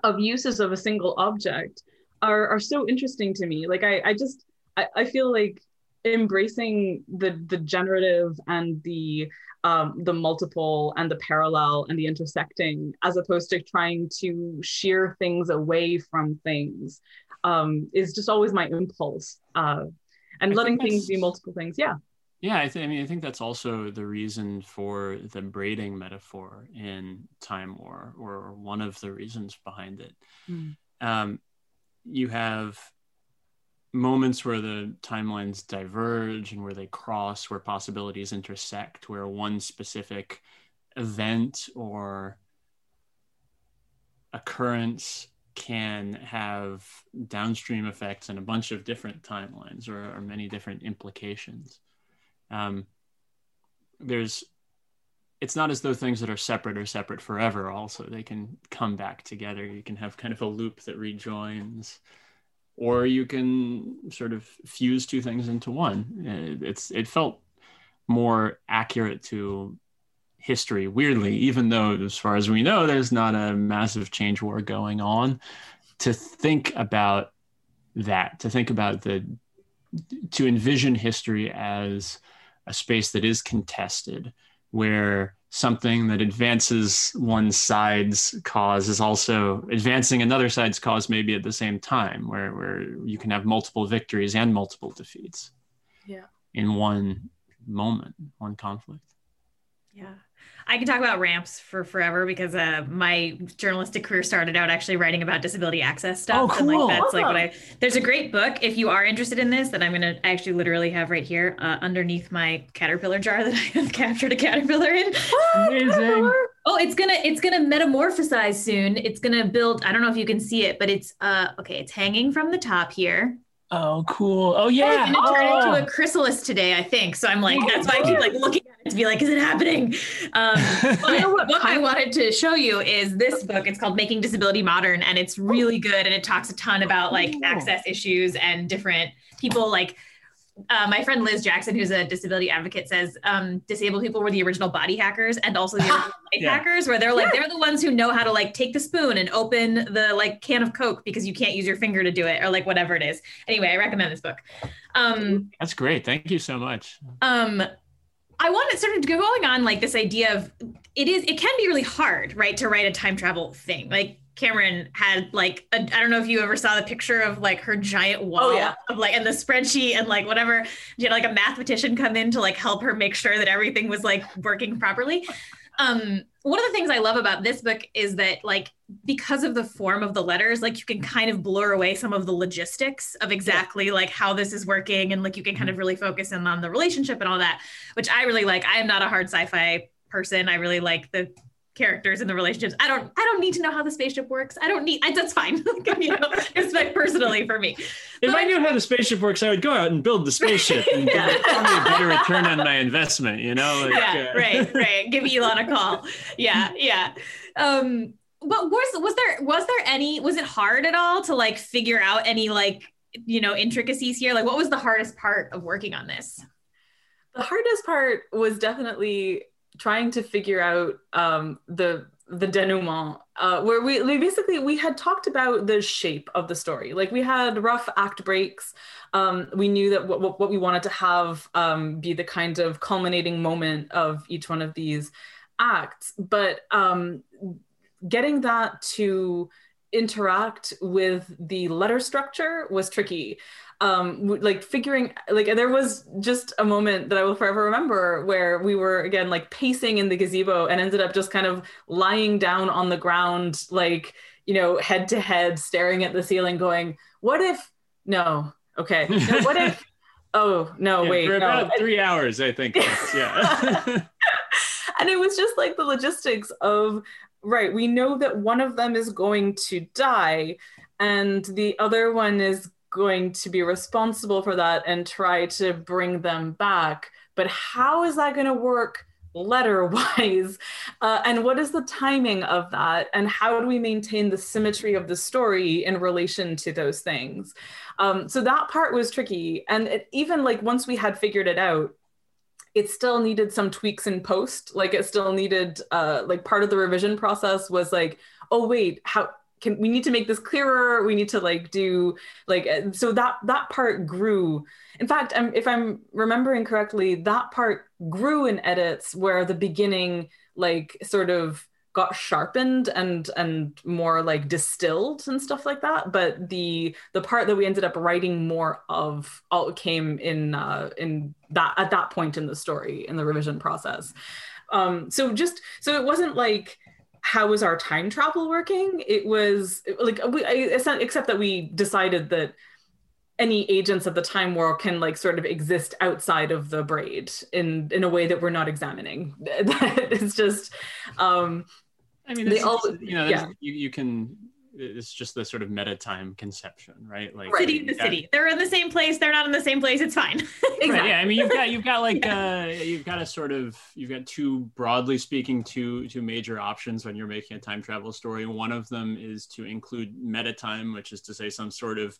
of uses of a single object are are so interesting to me. Like i i just i, I feel like embracing the the generative and the um, the multiple and the parallel and the intersecting as opposed to trying to shear things away from things um, is just always my impulse uh, and I letting things be multiple things yeah Yeah, I, th- I mean, I think that's also the reason for the braiding metaphor in Time War, or one of the reasons behind it. Mm. Um, you have moments where the timelines diverge and where they cross, where possibilities intersect, where one specific event or occurrence can have downstream effects in a bunch of different timelines or, or many different implications. Um, there's it's not as though things that are separate are separate forever also. They can come back together. You can have kind of a loop that rejoins or you can sort of fuse two things into one. It's it felt more accurate to history weirdly even though as far as we know there's not a massive change war going on. To think about that to think about the to envision history as a space that is contested where something that advances one side's cause is also advancing another side's cause maybe at the same time where where you can have multiple victories and multiple defeats Yeah. in one moment one conflict Yeah. I can talk about ramps for forever because uh, my journalistic career started out actually writing about disability access stuff. Oh, And cool. like that's like what I there's a great book if you are interested in this that I'm gonna actually literally have right here uh, underneath my caterpillar jar that I have captured a caterpillar in. Amazing. Oh, it's gonna it's gonna metamorphosize soon. It's gonna build. I don't know if you can see it, but it's uh okay. It's hanging from the top here. Oh cool oh yeah It's gonna turn Oh. into a chrysalis today, I think. So I'm like, that's why I keep like looking at it to be like, is it happening? Um, You know what what I wanted to show you is this book. It's called Making Disability Modern, and it's really good. And it talks a ton about like access issues and different people. Like uh, my friend Liz Jackson, who's a disability advocate, says um, disabled people were the original body hackers and also the original life Yeah. hackers, where they're like they're the ones who know how to like take the spoon and open the like can of Coke because you can't use your finger to do it or like whatever it is. Anyway, I recommend this book. Um, that's great thank you so much um i want to sort of go going on like this idea of it is it can be really hard right to write a time travel thing like cameron had like I i don't know if you ever saw the picture of like her giant wall Oh, yeah. of like and the spreadsheet and like whatever. You had like a mathematician come in to like help her make sure that everything was like working properly. Um one of the things i love about this book is that like because of the form of the letters like you can kind of blur away some of the logistics of exactly like how this is working and like you can kind of really focus in on the relationship and all that which i really like. I am not a hard sci-fi person. I really like the characters and the relationships. I don't i don't need to know how the spaceship works. I don't need I, that's fine. You know it's like personally for me. If i knew how the spaceship works i would go out and build the spaceship and Yeah. give it probably a better return on my investment you know like, yeah uh, right right. Give elon a call. Yeah yeah. Um but was was there was there any was it hard at all to like figure out any like you know intricacies here? Like what was the hardest part of working on this? The hardest part was definitely trying to figure out um, the the denouement uh, where we, we basically we had talked about the shape of the story. Like we had rough act breaks. Um, we knew that what, what we wanted to have um, be the kind of culminating moment of each one of these acts. But um, getting that to interact with the letter structure was tricky um like figuring like there was just a moment that i will forever remember where we were again like pacing in the gazebo and ended up just kind of lying down on the ground like you know head to head staring at the ceiling going what if no okay no, what if oh no Yeah, wait for no. about three hours, I think. yeah. and it was just like the logistics of right we know that one of them is going to die and the other one is going to be responsible for that and try to bring them back. But how is that going to work letter wise uh, and what is the timing of that? And how do we maintain the symmetry of the story in relation to those things? Um, so that part was tricky. And it, even like once we had figured it out it still needed some tweaks in post. Like it still needed uh like part of the revision process was like oh wait how can we need to make this clearer we need to like do like uh, so that that part grew. In fact I'm, if i'm remembering correctly that part grew in edits where the beginning like sort of got sharpened and and more like distilled and stuff like that. But the the part that we ended up writing more of all came in uh in that at that point in the story in the revision process. Um so just so it wasn't like how was our time travel working it was like we except that we decided that any agents of the time world can like sort of exist outside of the braid in in a way that we're not examining it's just um I mean, They all- you know, yeah. you, you can, it's just the sort of meta time conception, right? Like City in the got- city. They're in the same place. They're not in the same place. It's fine. Right, yeah, I mean, you've got you've got like uh, you've got a sort of you've got two broadly speaking two two major options when you're making a time travel story. One of them is to include meta time, which is to say some sort of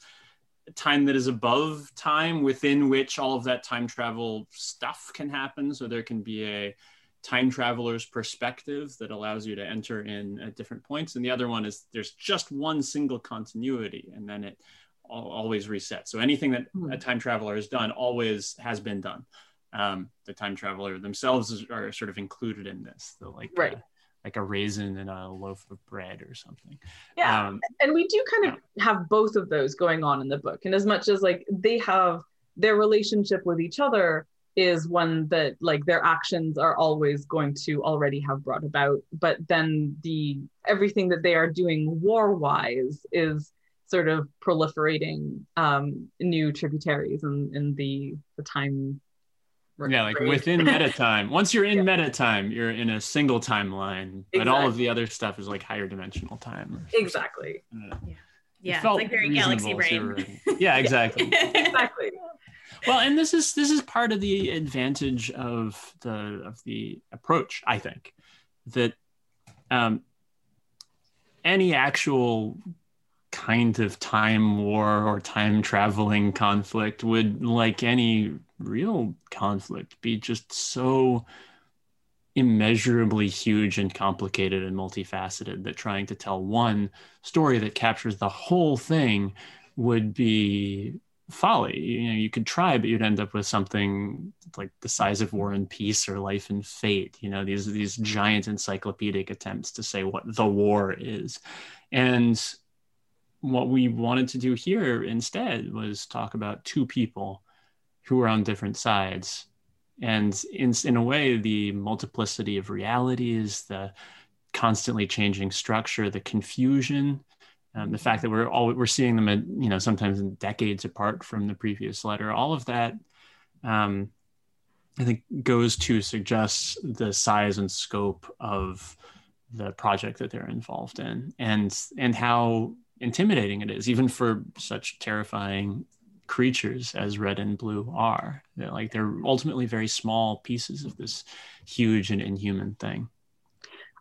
time that is above time within which all of that time travel stuff can happen. So there can be a time traveler's perspective that allows you to enter in at different points. And the other one is there's just one single continuity and then it al- always resets. So anything that Hmm. a time traveler has done always has been done. Um, the time traveler themselves is, are sort of included in this, so like Right. a, like a raisin in a loaf of bread or something. yeah Um, and we do kind of have both of those going on in the book and as much as like they have their relationship with each other is one that like their actions are always going to already have brought about but then the everything that they are doing war wise is sort of proliferating um new tributaries in in the the time yeah, like within meta time. Once you're in meta time, you're in a single timeline, but all of the other stuff is like higher dimensional time. exactly I don't. It yeah, it's like very galaxy reasonable as you brain. Yeah, exactly. exactly well and this is this is part of the advantage of the of the approach i think that um any actual kind of time war or time traveling conflict would like any real conflict be just so immeasurably huge and complicated and multifaceted that trying to tell one story that captures the whole thing would be folly. You know, you could try, but you'd end up with something like the size of War and Peace or Life and Fate. You know, these these giant encyclopedic attempts to say what the war is, and what we wanted to do here instead was talk about two people who are on different sides, and in in a way, the multiplicity of realities, the constantly changing structure, the confusion um, the fact that we're all we're seeing them at you know sometimes in decades apart from the previous letter all of that um, i think goes to suggest the size and scope of the project that they're involved in and and how intimidating it is even for such terrifying creatures as red and blue are. They're like they're ultimately very small pieces of this huge and inhuman thing.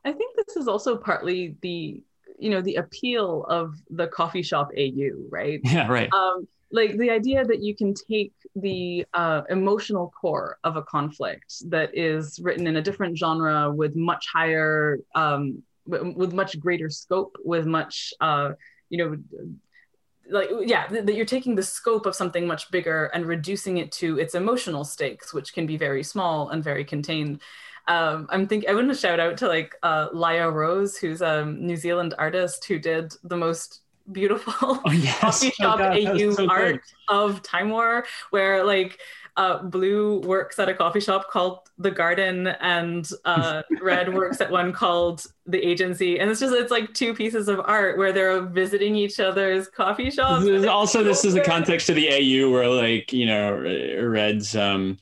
I think this is also partly the you know the appeal of the coffee shop AU, right? yeah right Um, like the idea that you can take the uh, emotional core of a conflict that is written in a different genre with much higher um, with much greater scope with much uh, you know like yeah that you're taking the scope of something much bigger and reducing it to its emotional stakes which can be very small and very contained um, I'm think I want to shout out to like uh, Laya Rose, who's a New Zealand artist who did the most beautiful oh, yes. coffee Oh, shop God, AU so art good. of Time War, where like uh, Blue works at a coffee shop called The Garden, and uh, Red works at one called The Agency, and it's just it's like two pieces of art where they're visiting each other's coffee shops. This is also this is the context to the AU where like you know Red's um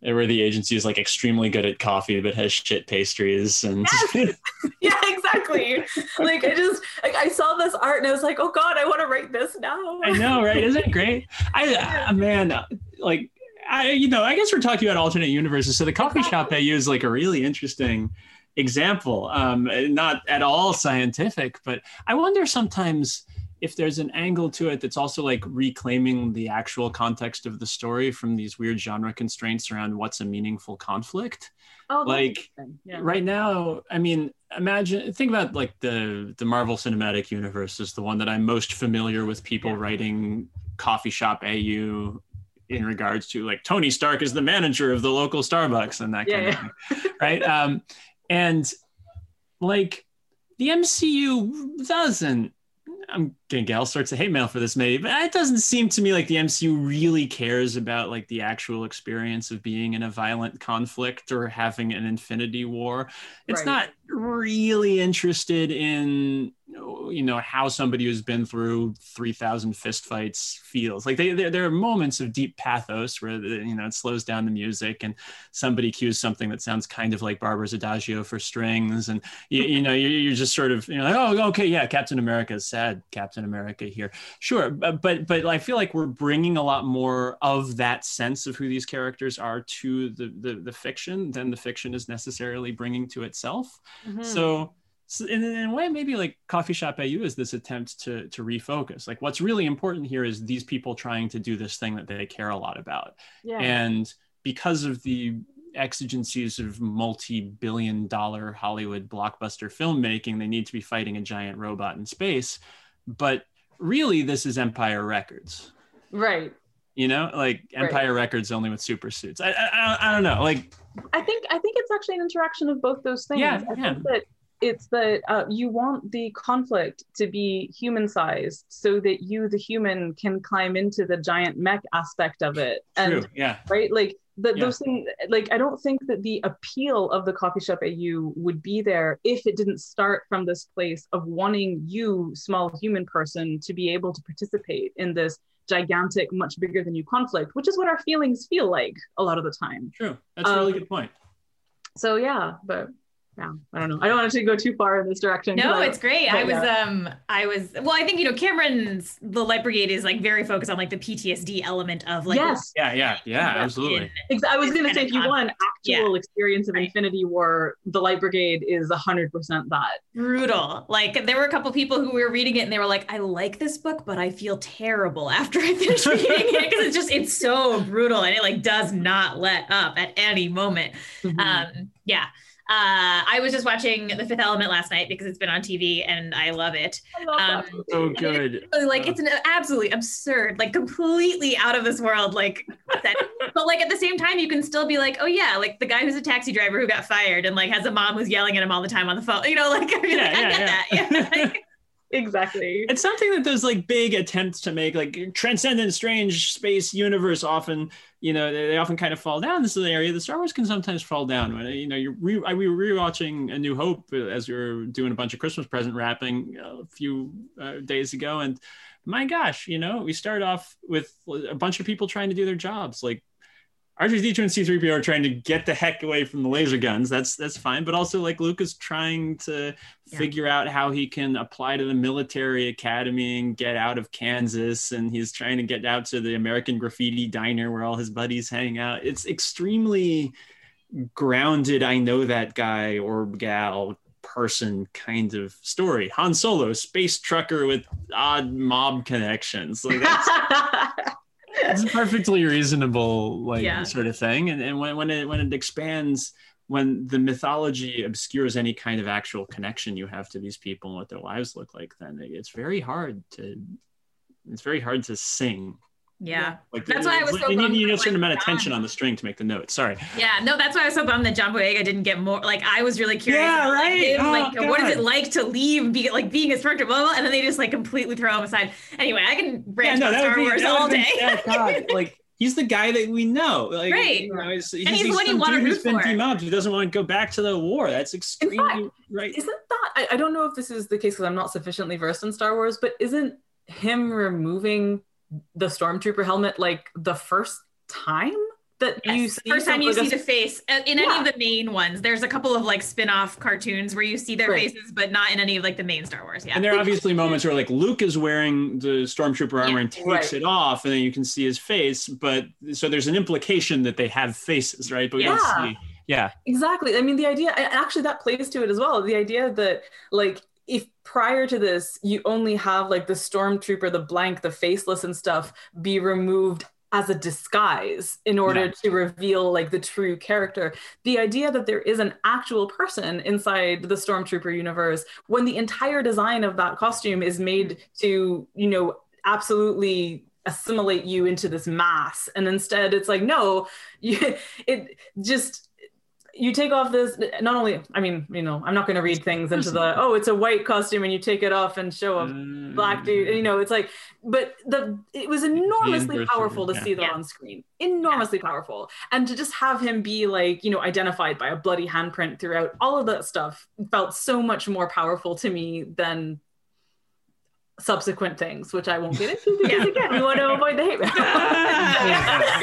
where the agency is like extremely good at coffee but has shit pastries and yeah, exactly. like I just like I saw this art and I was like, oh god, I want to write this now. I know right? Isn't it great? I uh, man like I you know I guess we're talking about alternate universes so the coffee shop AU use like a really interesting example um not at all scientific but I wonder sometimes if there's an angle to it that's also like reclaiming the actual context of the story from these weird genre constraints around what's a meaningful conflict Oh, like, yeah. right now i mean imagine think about like the the marvel cinematic universe is the one that i'm most familiar with people Yeah. writing coffee shop au in regards to like tony stark is the manager of the local starbucks and that kind Yeah, of thing right um and like the mcu doesn't I'm all sorts of hate mail for this, maybe, but it doesn't seem to me like the MCU really cares about like the actual experience of being in a violent conflict or having an Infinity War. It's Right. not really interested in you know how somebody who's been through 3000 fistfights feels like they there, there are moments of deep pathos where you know it slows down the music and somebody cues something that sounds kind of like Barber's adagio for strings and you, you know you're, you're just sort of you know like, oh okay yeah captain america is sad captain america here sure but, but i feel like we're bringing a lot more of that sense of who these characters are to the the, the fiction than the fiction is necessarily bringing to itself Mhm. so, so in, in a way, maybe like Coffee Shop AU is this attempt to to refocus. Like, what's really important here is these people trying to do this thing that they care a lot about, yeah. and because of the exigencies of multi-billion-dollar Hollywood blockbuster filmmaking, they need to be fighting a giant robot in space. But really, this is Empire Records. right. You know, like Right. Empire Records only with super suits. I, I, I- I don't know. Like, I think I think it's actually an interaction of both those things. Yeah, I yeah. think that it's that uh, you want the conflict to be human sized so that you, the human, can climb into the giant mech aspect of it. true. And Yeah. right, like the, Yeah. those things. Like I don't think that the appeal of the coffee shop AU would be there if it didn't start from this place of wanting you, small human person, to be able to participate in this gigantic, much bigger than you conflict, which is what our feelings feel like a lot of the time True. That's a really Um, good point. so yeah but yeah i don't know i don't want to go too far in this direction No, I- it's great. I was yeah. um I was well, I think you know Cameron's the Light Brigade is like very focused on like the PTSD element of like yes Yeah. Yeah. Yeah. in- Absolutely. ex- i was going to say if you want an actual experience of Right. infinity war the light brigade is 100% that brutal. Like there were a couple people who were reading it and they were like, I like this book, but I feel terrible after I finish reading it because it's just it's so brutal and it like does not let up at any moment. Mm-hmm. Um, yeah. Uh, I was just watching The Fifth Element last night because it's been on TV and I love it. I love um. So good. Really, Like it's an absolutely absurd, like completely out of this world, like that. but like at the same time, you can still be like, oh yeah, like the guy who's a taxi driver who got fired and like has a mom who's yelling at him all the time on the phone. You know, like I feel Yeah, like I yeah, that. Yeah. exactly It's something that those like big attempts to make like transcendent, strange space universe often, you know, they, often kind of fall down. This is an area that Star Wars can sometimes fall down. When you know, you re- we were rewatching A New Hope uh, as we were doing a bunch of Christmas present wrapping uh, a few uh, days ago, and my gosh, you know, we start off with a bunch of people trying to do their jobs, like R2D2 and C3PO are trying to get the heck away from the laser guns. That's that's fine. But also like Luke is trying to Yeah. figure out how he can apply to the military academy and get out of Kansas. And he's trying to get out to the American graffiti diner where all his buddies hang out. It's extremely grounded, I know that guy or gal person kind of story. Han Solo, space trucker with odd mob connections. Like that's, a perfectly reasonable like Yeah. sort of thing. And, and when, when it when it expands, when the mythology obscures any kind of actual connection you have to these people and what their lives look like, then it's very hard to it's very hard to sing. Yeah. Like That's why I was so you bummed need, you need a certain like, amount of tension on the string to make the note. Sorry. Yeah, no, that's why I was so bummed that John Boyega didn't get more. Like, I was really curious. Yeah, right? him, Oh, like, what is it like to leave, be like being a director, blah, blah, blah, and then they just like completely throw him aside. Anyway, I can rant about Star Wars all would be- day. yeah, God, like he's the guy that we know. Like, Right. You know, he's, he's the one you some wanna dude who's root been for. demobbed who doesn't want to go back to the war. That's extremely right. Isn't that I, I don't know if this is the case because I'm not sufficiently versed in Star Wars, but isn't him removing the stormtrooper helmet like the first time that you see first time you like a- see the face uh, in any of the main ones. There's a couple of like spin-off cartoons where you see their Right. faces, but not in any of like the main Star Wars. Yeah. And there are obviously moments where like Luke is wearing the stormtrooper armor Yeah. and takes Right. it off, and then you can see his face. But so there's an implication that they have faces, right? But we don't Yeah. see. Yeah. Exactly. I mean, the idea, actually, that plays to it as well. The idea that, like, if prior to this, you only have like the stormtrooper, the blank, the faceless and stuff be removed as a disguise in order Yeah. to reveal like the true character. The idea that there is an actual person inside the stormtrooper universe when the entire design of that costume is made to, you know, absolutely assimilate you into this mass and instead it's like no you, it just you take off this not only i mean you know i'm not going to read things into the oh it's a white costume and you take it off and show a black dude you know it's like but the it was enormously powerful to yeah. see that Yeah. on screen enormously powerful and to just have him be like you know identified by a bloody handprint throughout all of that stuff felt so much more powerful to me than subsequent things which i won't get into because Yeah. again we want to avoid the hate mail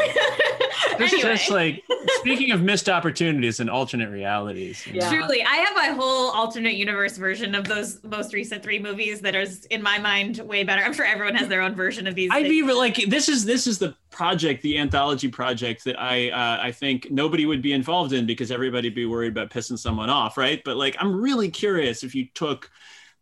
This anyway. just like speaking of missed opportunities and alternate realities. Yeah. Truly, I have a whole alternate universe version of those most recent three movies that is, in my mind, way better. I'm sure everyone has their own version of these. I'd be things. re- like, this is this is the project, the anthology project that I uh, I think nobody would be involved in because everybody'd be worried about pissing someone off, right? But like, I'm really curious if you took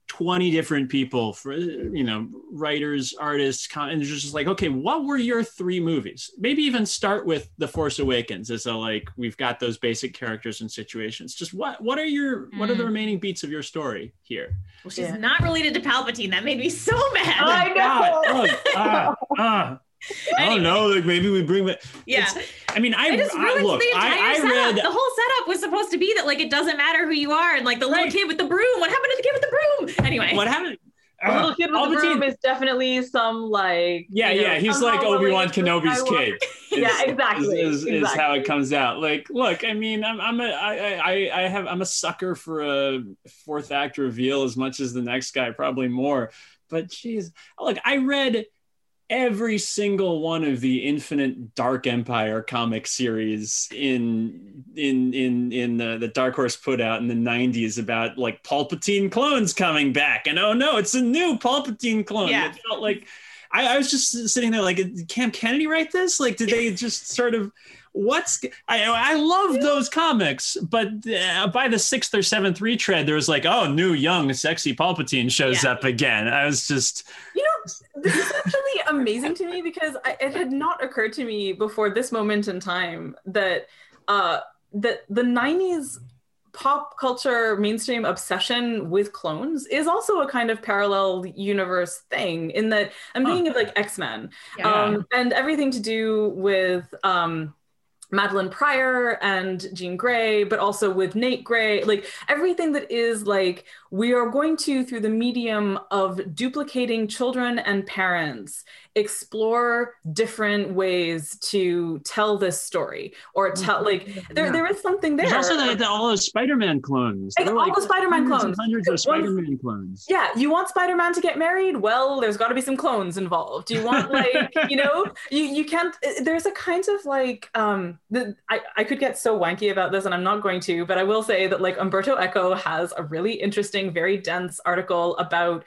20 different people for you know writers artists con- and it's just like okay what were your three movies maybe even start with the force awakens as a like we've got those basic characters and situations just what what are your what are the Mm. remaining beats of your story here Well, she's Yeah. not related to Palpatine. That made me so mad. I know. God, ugh, ah, ah. I don't know. Like maybe we bring back. yeah. I mean, I, It just I look. the entire I, I read. The whole setup was supposed to be that like it doesn't matter who you are, and like the little Right. kid with the broom. What happened to the kid with the broom? Anyway, What happened? the little Uh, kid with the broom is definitely some like Yeah, you know, yeah. He's like Obi Wan related Kenobi's Skywalker. kid. Yeah, exactly, Is, is, is how it comes out. Like, look. I mean, I'm I'm a I I I have I'm a sucker for a fourth act reveal as much as the next guy, probably more. But geez, look. I read every single one of the Infinite Dark Empire comic series in in in in uh, the, the Dark Horse put out in the 90s about like Palpatine clones coming back. And oh no it's a new Palpatine clone. Yeah. it felt like I, I was just sitting there like did Cam Kennedy write this? Like did they just sort of what's I I love those comics but uh, by the sixth or seventh retread there was like oh new young sexy Palpatine shows Yeah. up again I was just You know, this is actually amazing to me because I, it had not occurred to me before this moment in time that uh, that the '90s pop culture mainstream obsession with clones is also a kind of parallel universe thing. In that I'm Huh. thinking of like X Men Yeah. um, and everything to do with um, Madelyne Pryor and Jean Grey, but also with Nate Gray, like everything that is like we are going to through the medium of duplicating children and parents explore different ways to tell this story or tell like there, there is something there. There's also the, the, all those Spider-Man clones. Like, all the Spider-Man hundreds clones. Hundreds of Spider-Man clones. yeah, you want Spider-Man to get married? Well, there's got to be some clones involved. You want like, you know, you you can't. uh, There's a kind of like, um, the, I I could get so wanky about this, and I'm not going to, but I will say that like Umberto Eco has a really interesting, very dense article about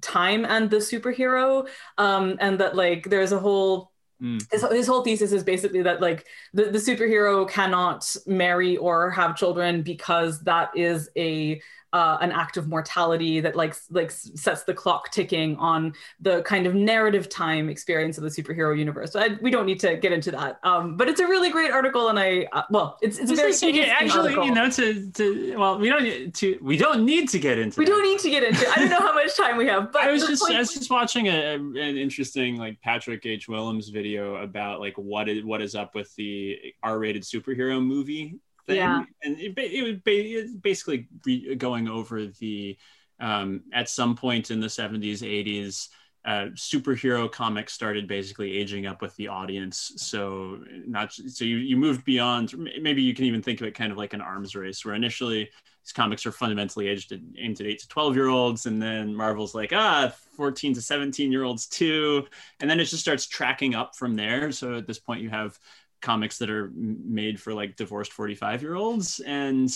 time and the superhero, um, and that like there's a whole Mm. his, his whole thesis is basically that like the, the superhero cannot marry or have children because that is a uh, an act of mortality that like like sets the clock ticking on the kind of narrative time experience of the superhero universe. I, we don't need to get into that, um, but it's a really great article, and I uh, well, it's it's a very yeah, actually article. you know to to well we don't need to we don't need to get into we that. don't need to get into. I don't know how much time we have, but I was just I was just watching a, an interesting like Patrick H. Willems video about like what is what is up with the R-rated superhero movie thing. Yeah. And it, it was basically going over the, um, at some point in the 70s, 80s, uh, superhero comics started basically aging up with the audience. So not so you, you moved beyond. Maybe you can even think of it kind of like an arms race, where initially these comics are fundamentally aged at, aimed at eight to twelve year olds, and then Marvel's like ah fourteen to seventeen year olds too, and then it just starts tracking up from there. So at this point, you have comics that are made for like divorced 45 year olds and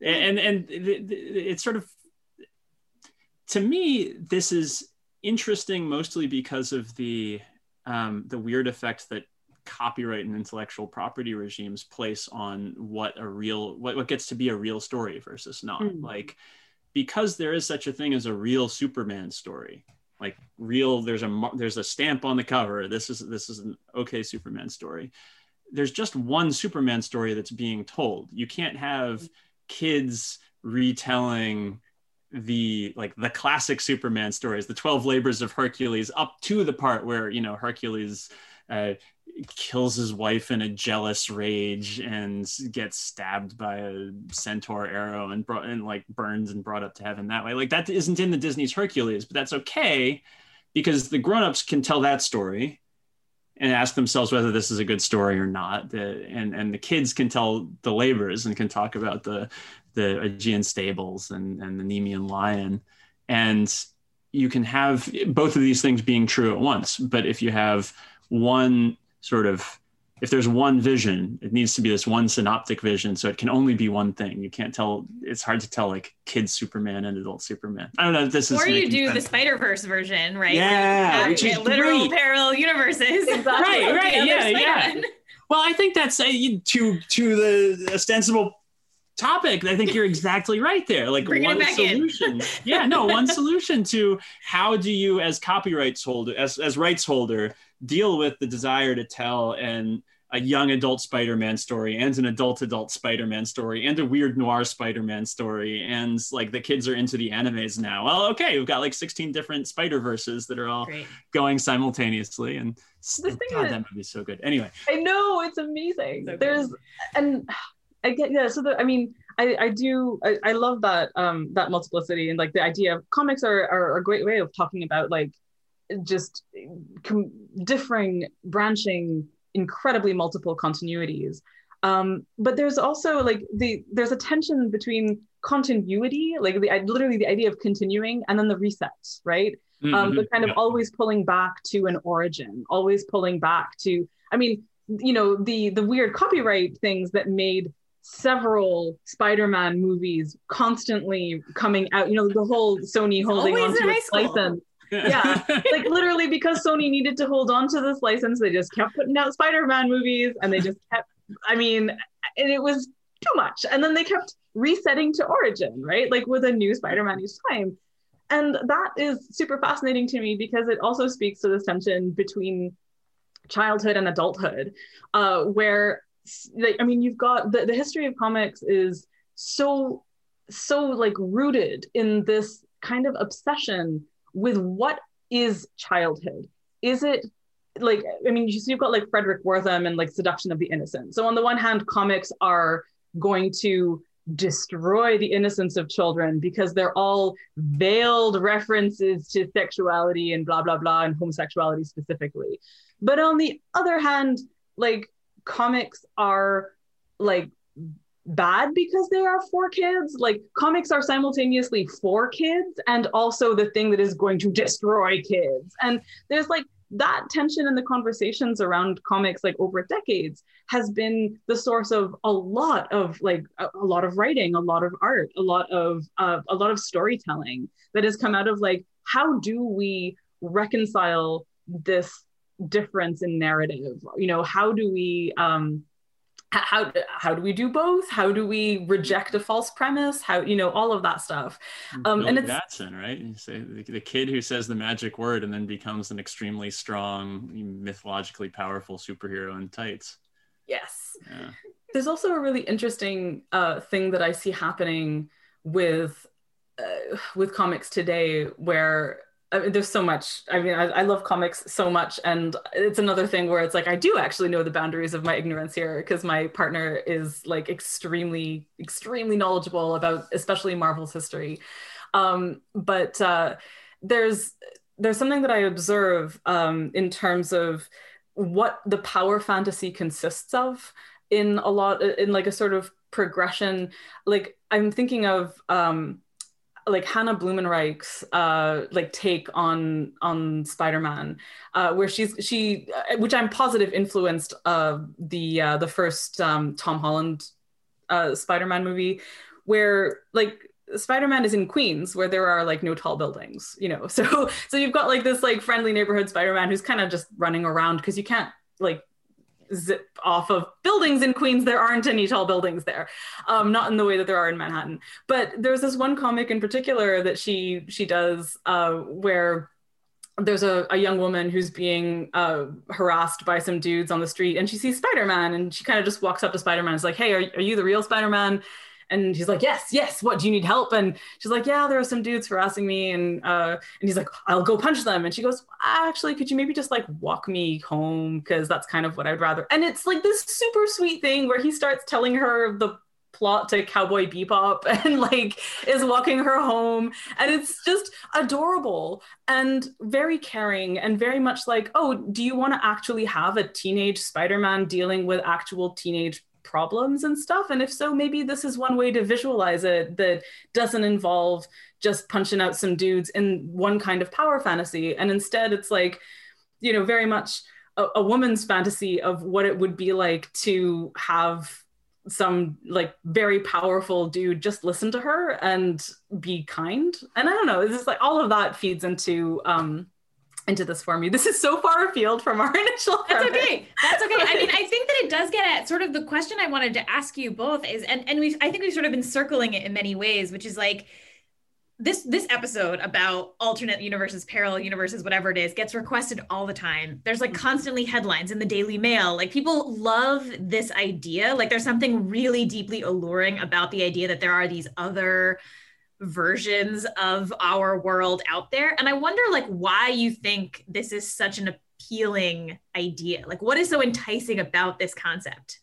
and and it's sort of to me this is interesting mostly because of the um, the weird effect that copyright and intellectual property regimes place on what a real what, what gets to be a real story versus not mm. like because there is such a thing as a real superman story like real there's a there's a stamp on the cover this is this is an okay superman story there's just one Superman story that's being told. You can't have kids retelling the like the classic Superman stories, the 12 labors of Hercules, up to the part where, you know, Hercules uh, kills his wife in a jealous rage and gets stabbed by a centaur arrow and brought and like burns and brought up to heaven that way. Like that isn't in the Disney's Hercules, but that's okay because the grown-ups can tell that story and ask themselves whether this is a good story or not. The, and and the kids can tell the labors and can talk about the the Augean stables and and the Nemean lion, and you can have both of these things being true at once. But if you have one sort of if there's one vision, it needs to be this one synoptic vision. So it can only be one thing. You can't tell. It's hard to tell like kid Superman and adult Superman. I don't know if this is. Or you do sense. the Spider Verse version, right? Yeah, which is literal great. parallel universes. Exactly. Right, right, yeah, yeah. Well, I think that's uh, to to the ostensible topic. I think you're exactly right there. Like Bringing one solution. yeah, no, one solution to how do you, as copyrights holder, as as rights holder, deal with the desire to tell and a young adult Spider-Man story and an adult adult Spider-Man story and a weird noir Spider-Man story and like the kids are into the animes now. Well, okay, we've got like 16 different Spider-Verses that are all Great. going simultaneously and the God, is, that movie's so good. Anyway. I know, it's amazing. So There's and I get yeah, so the, I mean I, I do I, I love that um that multiplicity and like the idea of comics are, are a great way of talking about like just com- differing branching incredibly multiple continuities um, but there's also like the there's a tension between continuity like the literally the idea of continuing and then the resets right mm-hmm. um, but kind of yeah. always pulling back to an origin always pulling back to i mean you know the the weird copyright things that made several spider-man movies constantly coming out you know the whole sony holding on to its license yeah, like literally because Sony needed to hold on to this license, they just kept putting out Spider-Man movies, and they just kept. I mean, and it was too much, and then they kept resetting to origin, right? Like with a new Spider-Man each time, and that is super fascinating to me because it also speaks to this tension between childhood and adulthood, uh, where like I mean, you've got the, the history of comics is so so like rooted in this kind of obsession with what is childhood? Is it like I mean, you, so you've got like Fredric Wertham and like Seduction of the Innocent. So on the one hand, comics are going to destroy the innocence of children because they're all veiled references to sexuality and blah blah blah and homosexuality specifically. But on the other hand, like comics are like bad because they are for kids. Like comics are simultaneously for kids and also the thing that is going to destroy kids. And there's like that tension in the conversations around comics like over decades has been the source of a lot of like a, a lot of writing a lot of art a lot of uh, a lot of storytelling that has come out of like how do we reconcile this difference in narrative you know how do we um how how do we do both? How do we reject a false premise? How you know all of that stuff. Um Bill and it's Batson, right? You say the, the, kid who says the magic word and then becomes an extremely strong mythologically powerful superhero in tights. Yes. Yeah. there's also a really interesting uh, thing that i see happening with uh, with comics today where I mean, there's so much. I mean, I, I, love comics so much, and it's another thing where it's like I do actually know the boundaries of my ignorance here because my partner is like extremely, extremely knowledgeable about, especially Marvel's history. Um, but uh, there's there's something that I observe um, in terms of what the power fantasy consists of in a lot in like a sort of progression. Like I'm thinking of. Um, like Hannah Blumenreich's uh, like take on on Spider-Man, uh, where she's she, uh, which I'm positive influenced uh, the uh, the first um, Tom Holland uh, Spider-Man movie, where like Spider-Man is in Queens, where there are like no tall buildings, you know. So so you've got like this like friendly neighborhood Spider-Man who's kind of just running around because you can't like zip off of buildings in Queens. There aren't any tall buildings there, um, not in the way that there are in Manhattan. But there's this one comic in particular that she she does uh, where there's a, a young woman who's being uh, harassed by some dudes on the street, and she sees Spider Man, and she kind of just walks up to Spider Man. and Is like, "Hey, are, are you the real Spider Man?" And he's like yes yes what do you need help? And she's like yeah there are some dudes harassing me. And uh and he's like i'll go punch them. And she goes actually could you maybe just like walk me home? Because that's kind of what i'd rather. And it's like this super sweet thing where he starts telling her the plot to Cowboy Bebop and like is walking her home. And it's just adorable and very caring and very much like, oh, do you want to actually have a teenage Spider Man dealing with actual teenage problems and stuff? And if so, maybe this is one way to visualize it that doesn't involve just punching out some dudes in one kind of power fantasy. And instead, it's like, you know, very much a, a woman's fantasy of what it would be like to have some like very powerful dude just listen to her and be kind and i don't know it's just like all of that feeds into um into this for me. This is so far afield from our initial. That's okay. That's okay. I mean, I think that it does get at sort of the question I wanted to ask you both is, and and we I think we've sort of been circling it in many ways, which is like this this episode about alternate universes, parallel universes, whatever it is, gets requested all the time. There's like mm-hmm. constantly headlines in the Daily Mail. Like people love this idea. Like there's something really deeply alluring about the idea that there are these other versions of our world out there. And i wonder like why you think this is such an appealing idea. Like what is so enticing about this concept?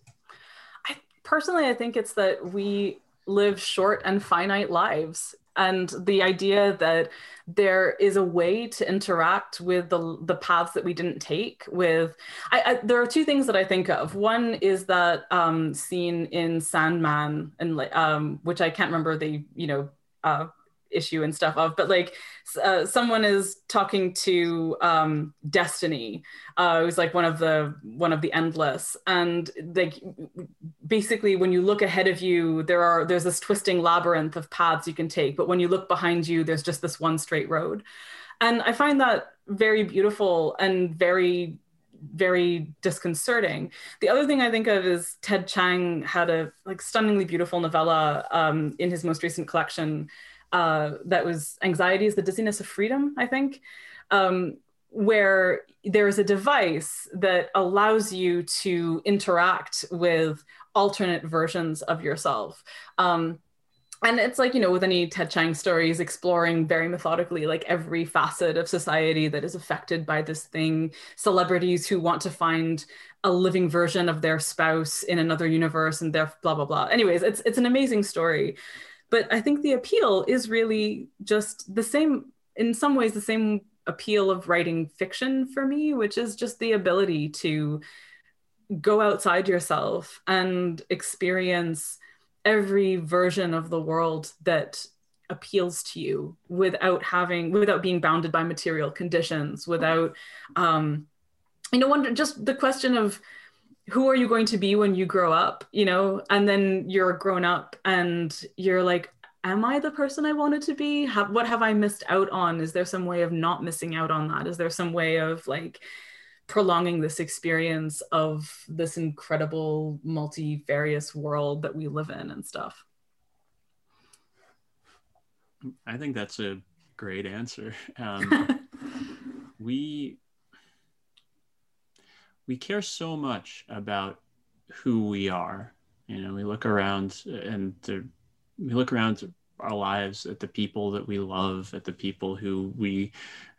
I personally i think it's that we live short and finite lives. And the idea that there is a way to interact with the the paths that we didn't take with I, I there are two things that I think of. One is that um, scene in Sandman and um, which I can't remember the you know uh, issue and stuff of but like uh, someone is talking to um, destiny uh, who's like one of the one of the endless. And like basically when you look ahead of you there are there's this twisting labyrinth of paths you can take but when you look behind you there's just this one straight road. And i find that very beautiful and very very disconcerting. The other thing I think of is Ted Chiang had a like stunningly beautiful novella um, in his most recent collection uh, that was "Anxiety is the Dizziness of Freedom," I think, um, where there is a device that allows you to interact with alternate versions of yourself. Um, and it's like you know with any ted chiang stories exploring very methodically like every facet of society that is affected by this thing. Celebrities who want to find a living version of their spouse in another universe and their blah blah blah. Anyways it's it's an amazing story. But i think the appeal is really just the same in some ways the same appeal of writing fiction for me which is just the ability to go outside yourself and experience every version of the world that appeals to you without having without being bounded by material conditions without um you know wonder just the question of who are you going to be when you grow up you know? And then you're grown up and you're like am i the person i wanted to be? Have, what have i missed out on? Is there some way of not missing out on that? Is there some way of like prolonging this experience of this incredible multivarious world that we live in and stuff. I think that's a great answer. Um, we we care so much about who we are. You know, we look around and we look around our lives at the people that we love, at the people who we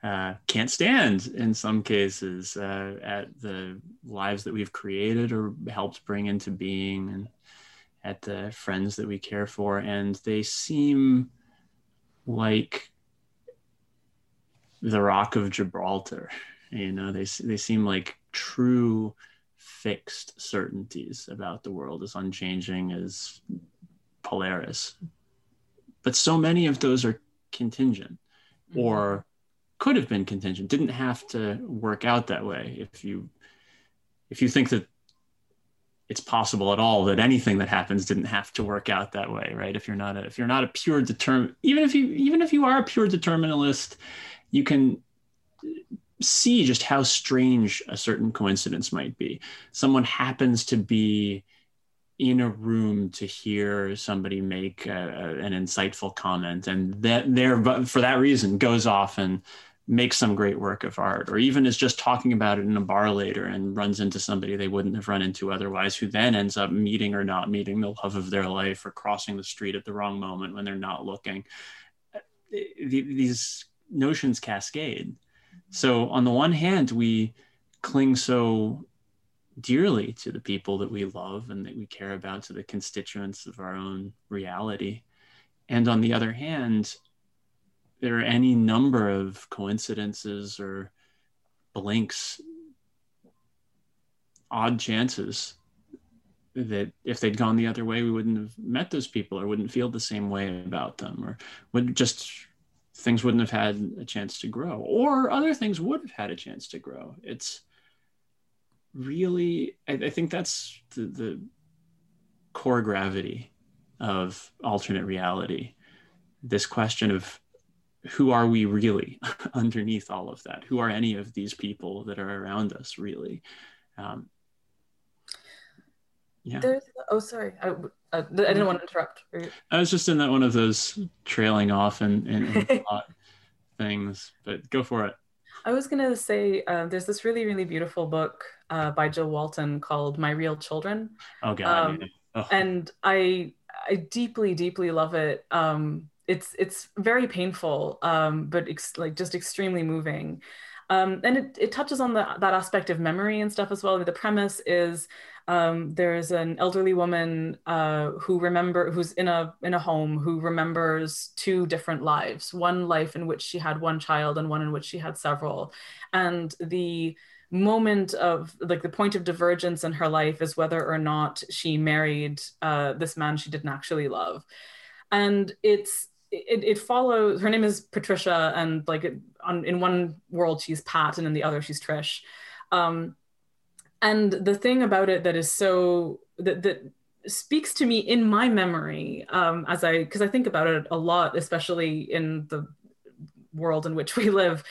uh, can't stand in some cases, uh, at the lives that we've created or helped bring into being, and at the friends that we care for. And they seem like the Rock of Gibraltar. You know, they they seem like true fixed certainties about the world as unchanging as Polaris. But so many of those are contingent mm-hmm. or could have been contingent, didn't have to work out that way. If you if you think that it's possible at all that anything that happens didn't have to work out that way, right? If you're not a if you're not a pure determin even if you even if you are a pure determinalist, you can see just how strange a certain coincidence might be. Someone happens to be in a room to hear somebody make a, a, an insightful comment, and that there, but for that reason, goes off and makes some great work of art, or even is just talking about it in a bar later and runs into somebody they wouldn't have run into otherwise, who then ends up meeting or not meeting the love of their life, or crossing the street at the wrong moment when they're not looking. Uh, these notions cascade so, on the one hand, we cling so dearly to the people that we love and that we care about, to the constituents of our own reality. And on the other hand, there are any number of coincidences or blinks, odd chances that if they'd gone the other way, we wouldn't have met those people or wouldn't feel the same way about them or would just things wouldn't have had a chance to grow, or other things would have had a chance to grow. It's really, I, I think that's the, the core gravity of alternate reality. This question of who are we really underneath all of that? Who are any of these people that are around us really? Um, yeah. There's, oh, sorry. I, uh, I didn't want to interrupt. I was just in that one of those trailing off and, and, and things, but go for it. I was going to say uh, there's this really, really beautiful book uh, by Jo Walton called My Real Children. Oh, God. Um, oh. And I, I deeply, deeply love it. Um, it's, it's very painful, um, but ex- like just extremely moving. Um, and it, it touches on the, that aspect of memory and stuff as well. The premise is um, there's an elderly woman uh, who remember who's in a in a home who remembers two different lives one life in which she had one child and one in which she had several. And the moment of like the point of divergence in her life is whether or not she married uh, this man she didn't actually love. And it's it, it follows her name is patricia and like it, on, in one world she's pat and in the other she's trish. Um, and the thing about it that is so that that speaks to me in my memory um, as I because I think about it a lot, especially in the world in which we live.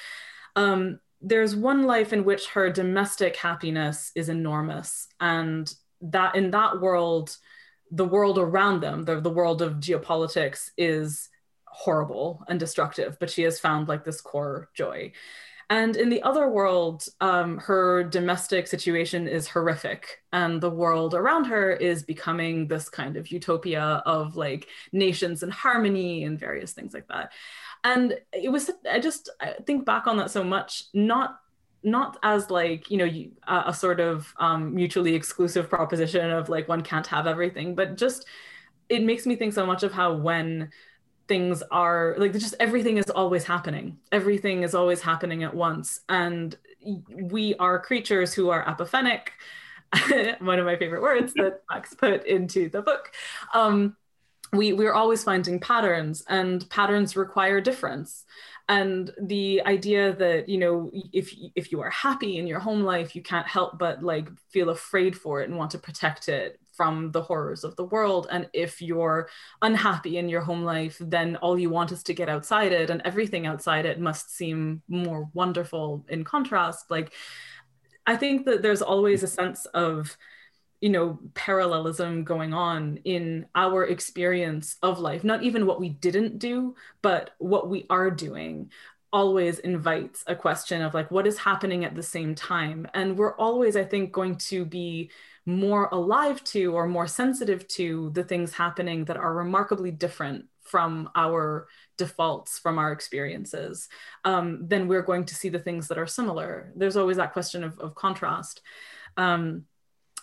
Um, there's one life in which her domestic happiness is enormous, and that in that world, the world around them, the, the world of geopolitics, is horrible and destructive. But she has found like this core joy. And in the other world, um, her domestic situation is horrific, and the world around her is becoming this kind of utopia of like nations and harmony and various things like that. And it was, I just I think back on that so much, not not as like you know a, a sort of um, mutually exclusive proposition of like one can't have everything, but just it makes me think so much of how when things are like just everything is always happening. Everything is always happening at once. And we are creatures who are apophenic. One of my favorite words that max put into the book. Um, we we're always finding patterns and patterns require difference. And the idea that you know if if you are happy in your home life you can't help but like feel afraid for it and want to protect it from the horrors of the world. And if you're unhappy in your home life, then all you want is to get outside it, and everything outside it must seem more wonderful in contrast. Like, I think that there's always a sense of you know parallelism going on in our experience of life not even what we didn't do but what we are doing always invites a question of like what is happening at the same time and we're always i think going to be more alive to or more sensitive to the things happening that are remarkably different from our defaults from our experiences um, then we're going to see the things that are similar there's always that question of, of contrast um,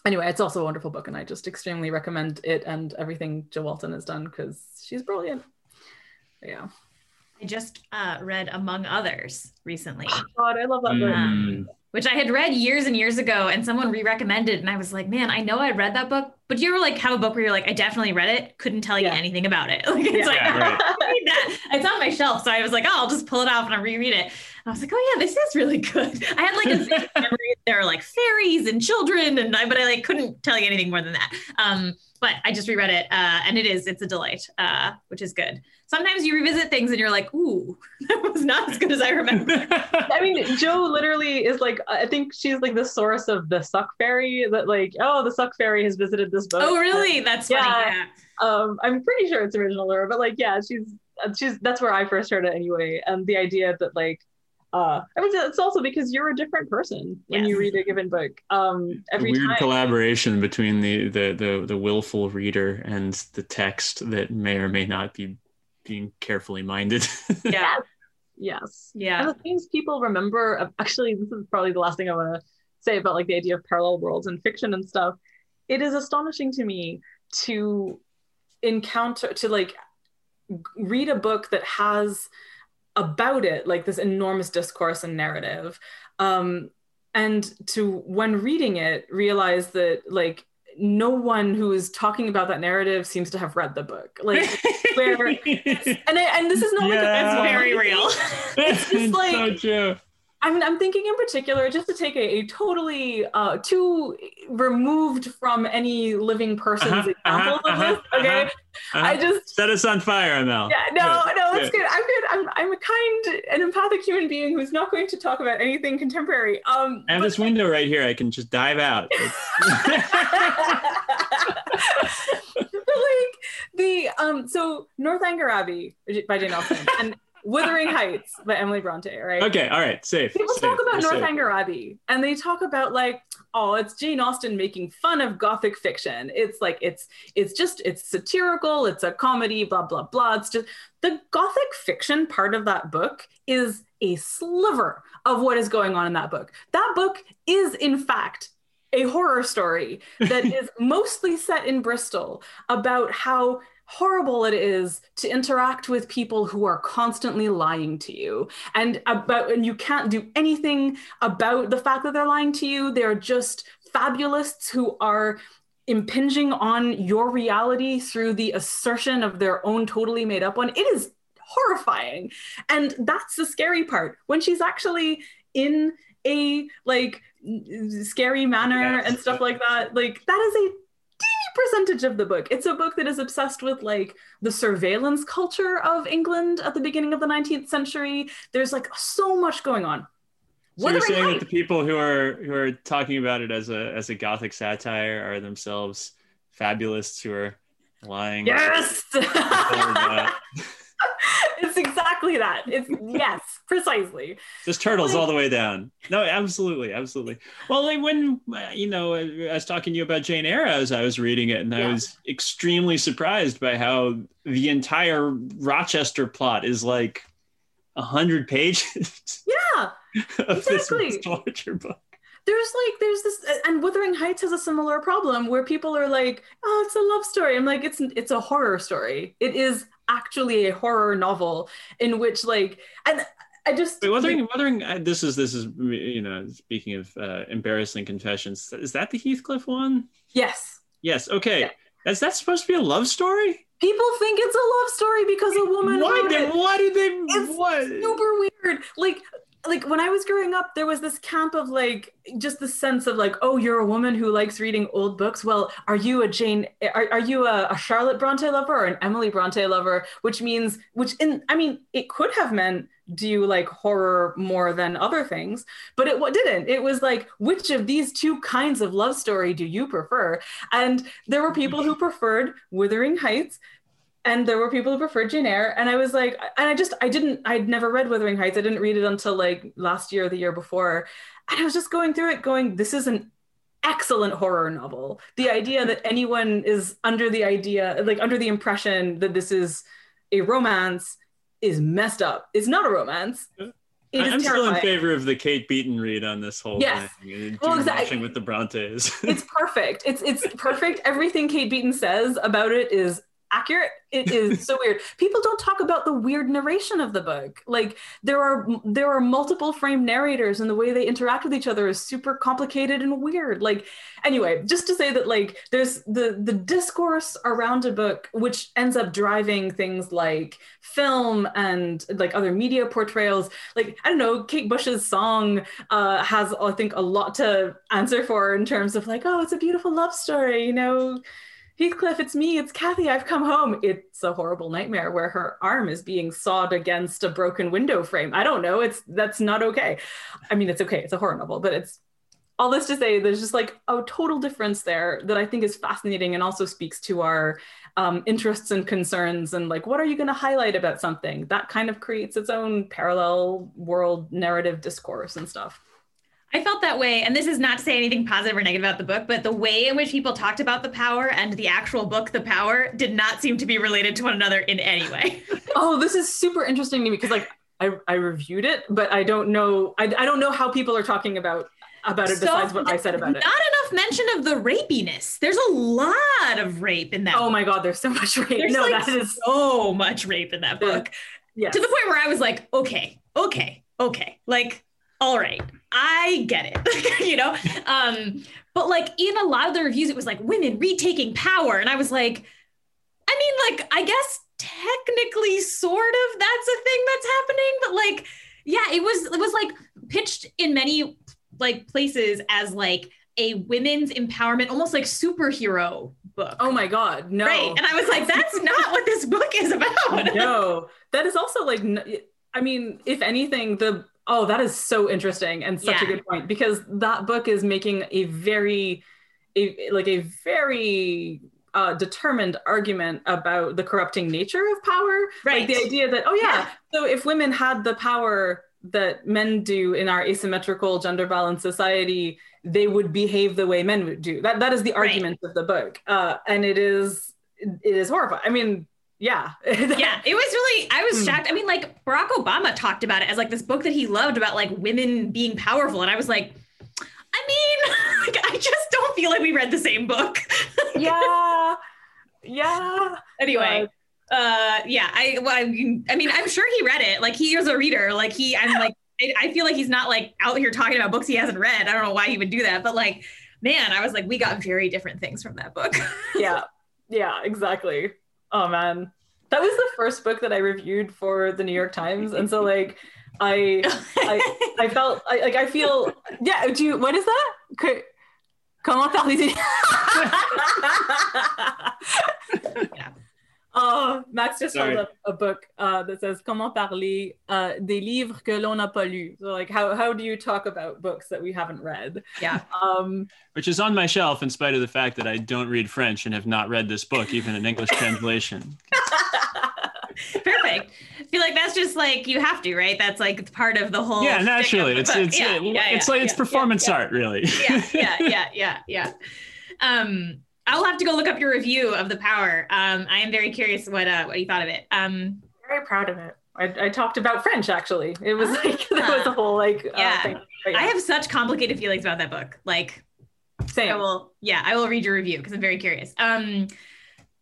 anyway it's also a wonderful book and i just extremely recommend it and everything jo walton has done because she's brilliant yeah I just uh, read Among Others recently. Oh, God, I love that book. Mm. Which I had read years and years ago, and someone re-recommended, and I was like, man, I know I read that book, but do you ever like have a book where you're like, I definitely read it, couldn't tell you Yeah. anything about it. Like it's Yeah. like right. I read that. It's on my shelf, so I was like, oh, I'll just pull it off and I'll reread it. And I was like, oh yeah, this is really good. I had like a vague memory there are like fairies and children, and I, but I like couldn't tell you anything more than that. Um, but I just reread it, uh, and it is it's a delight, uh, which is good. Sometimes you revisit things and you're like, ooh, that was not as good as I remember. I mean, Jo literally is like, I think she's like the source of the suck fairy that like, oh, the suck fairy has visited this book. oh really? That's funny. Yeah. Yeah. Um, I'm pretty sure it's original lore, but like, yeah, she's she's that's where I first heard it anyway. And the idea that like, uh, I mean, it's also because you're a different person when you read a given book. Um, every weird time. collaboration between the, the the the willful reader and the text that may or may not be being carefully minded. Yeah. Yes. Yeah. And the things people remember, of- actually, this is probably the last thing I want to say about like the idea of parallel worlds and fiction and stuff. It is astonishing to me to encounter to like read a book that has about it like this enormous discourse and narrative um and to when reading it realize that like no one who is talking about that narrative seems to have read the book like where and I, and this is not like a, It's very real. It's just like- so true. I mean, I'm thinking in particular, just to take a, a totally uh, too removed from any living person's Uh-huh, example uh-huh, of this. uh-huh, Okay, uh-huh. I just Set us on fire, Mel. yeah, no, Good, no, it's good. good. I'm good. I'm I'm a kind and empathic human being who's not going to talk about anything contemporary. Um, I have but- this window right here. I can just dive out. like the um, so Northanger Abbey by Jane Austen and Wuthering Heights by Emily Bronte, right? okay, all right, safe. People safe, talk about. Northanger Abbey and they talk about like, oh, it's Jane Austen making fun of gothic fiction. It's like it's it's just it's satirical, it's a comedy, blah blah blah. It's just the gothic fiction part of that book is a sliver of what is going on in that book. That book is in fact a horror story that is mostly set in Bristol about how horrible it is to interact with people who are constantly lying to you. And about and you can't do anything about the fact that they're lying to you. They're just fabulists who are impinging on your reality through the assertion of their own totally made up one. It is horrifying. And that's the scary part. When she's actually in a like scary manor Yes. and stuff like that like that is a percentage of the book. It's a book that is obsessed with like the surveillance culture of england at the beginning of the 19th century. There's like so much going on. So you're saying that the people who are who are talking about it as a as a gothic satire are themselves fabulists who are lying. yes! It's exactly that it's yes precisely Just turtles all the way down. No, absolutely, absolutely. Well, like when uh, you know, I was talking to you about Jane Eyre as I was reading it, and I was extremely surprised by how the entire Rochester plot is like a hundred pages yeah Exactly. this book. there's like there's this and wuthering heights has a similar problem where people are like oh it's a love story i'm like it's it's a horror story it is actually a horror novel in which like and i just Wait, Wuthering, Wuthering. Uh, this is this is you know, speaking of uh, embarrassing confessions, is that the Heathcliff one? yes Yes. Okay. Yeah. Is that supposed to be a love story? people think it's a love story because a woman Why did why did they It's what? super weird like like when i was growing up there was this camp of like just the sense of like oh you're a woman who likes reading old books well are you a jane are, are you a, a charlotte bronte lover or an emily bronte lover which means which in i mean it could have meant do you like horror more than other things? But it what didn't. It was like, which of these two kinds of love story do you prefer? And there were people who preferred Wuthering Heights, and there were people who preferred Jane Eyre. And I was like, and I just I didn't I'd never read Wuthering Heights. I didn't read it until like last year or the year before. And I was just going through it, going, this is an excellent horror novel. The idea that anyone is under the idea, like under the impression that this is a romance is messed up. It's not a romance. I'm still in favor of the Kate Beaton read on this whole Yes. thing. Well, exactly. with the Brontes. It's perfect. It's it's perfect. Everything Kate Beaton says about it is accurate. It is so weird. People don't talk about the weird narration of the book. Like there are there are multiple frame narrators and the way they interact with each other is super complicated and weird. Like anyway, just to say that like there's the the discourse around a book which ends up driving things like film and like other media portrayals. Like I don't know, Kate Bush's song uh, has I think a lot to answer for in terms of like, oh, it's a beautiful love story, you know. Heathcliff, it's me, it's Cathy, I've come home. It's a horrible nightmare where her arm is being sawed against a broken window frame. I don't know. It's that's not okay. I mean, it's okay. It's a horror novel, but it's all this to say there's just like a total difference there that I think is fascinating and also speaks to our um, interests and concerns and like what are you going to highlight about something that kind of creates its own parallel world narrative discourse and stuff. I felt that way, and this is not to say anything positive or negative about the book, but the way in which people talked about the power and the actual book, The Power, did not seem to be related to one another in any way. oh, this is super interesting to me because like I, I reviewed it, but I don't know I, I don't know how people are talking about about it So, besides what I said about it. Not enough mention of the rapiness. There's a lot of rape in that. Oh book. my god, there's so much rape. There's no, like that is so much rape in that book. yes. to the point where I was like, okay, okay, okay, like, all right, I get it, you know. Um, but like in a lot of the reviews, it was like women retaking power, and I was like, I mean, like, I guess technically, sort of, that's a thing that's happening, but like, yeah, it was it was like pitched in many like places as like a women's empowerment, almost like superhero book. Oh my god, no. Right. And I was like, that's not what this book is about. no. That is also like I mean, if anything, the oh, that is so interesting and such a good point because that book is making a very a like a very uh, determined argument about the corrupting nature of power. Right. Like the idea that, oh yeah, Yeah. so if women had the power that men do in our asymmetrical gender balanced society, they would behave the way men would do. That that is the Right. argument of the book. Uh, and it is it is horrifying. I mean, yeah. yeah, it was really. I was Hmm. shocked. I mean, like Barack Obama talked about it as like this book that he loved about like women being powerful, and I was like, I mean, like, I just don't feel like we read the same book. yeah. Yeah. anyway, uh, yeah, I, well, I, I mean, I'm sure he read it. Like he is a reader. Like he, I'm like, I, I feel like he's not like out here talking about books he hasn't read. I don't know why he would do that, but like, man, I was like, we got very different things from that book. yeah yeah exactly oh man. That was the first book that i reviewed for the new york times. And so like i i i felt I, like i feel yeah do you what is that? Que- comment parlez Yeah. Oh, Max just Sorry. held up a book uh, that says "Comment parler uh, des livres que l'on n'a pas lus." So, like, how how do you talk about books that we haven't read? yeah. Um, Which is on my shelf in spite of the fact that I don't read French and have not read this book, even in English translation. Perfect. I feel like that's just like you have to, right? That's like part of the whole. yeah, naturally. It's it's yeah, it- yeah, it's yeah, like it's yeah, performance yeah, art, really. Yeah, yeah, yeah, yeah, yeah. Um, I'll have to go look up your review of the power. Um, I am very curious what uh what you thought of it. Um, very proud of it. I, I talked about French actually. It was like there was a whole like uh, Yeah. thing. But I have such complicated feelings about that book. Like, I same. will, yeah, I will read your review because I'm very curious. Um,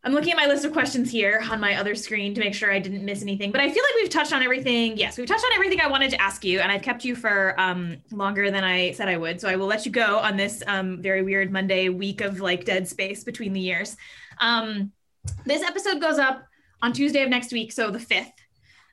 I'm looking at my list of questions here on my other screen to make sure I didn't miss anything. But I feel like we've touched on everything. Yes, we've touched on everything I wanted to ask you, and I've kept you for um, longer than I said I would. So I will let you go on this um, very weird Monday week of like dead space between the years. Um, this episode goes up on Tuesday of next week, so the fifth.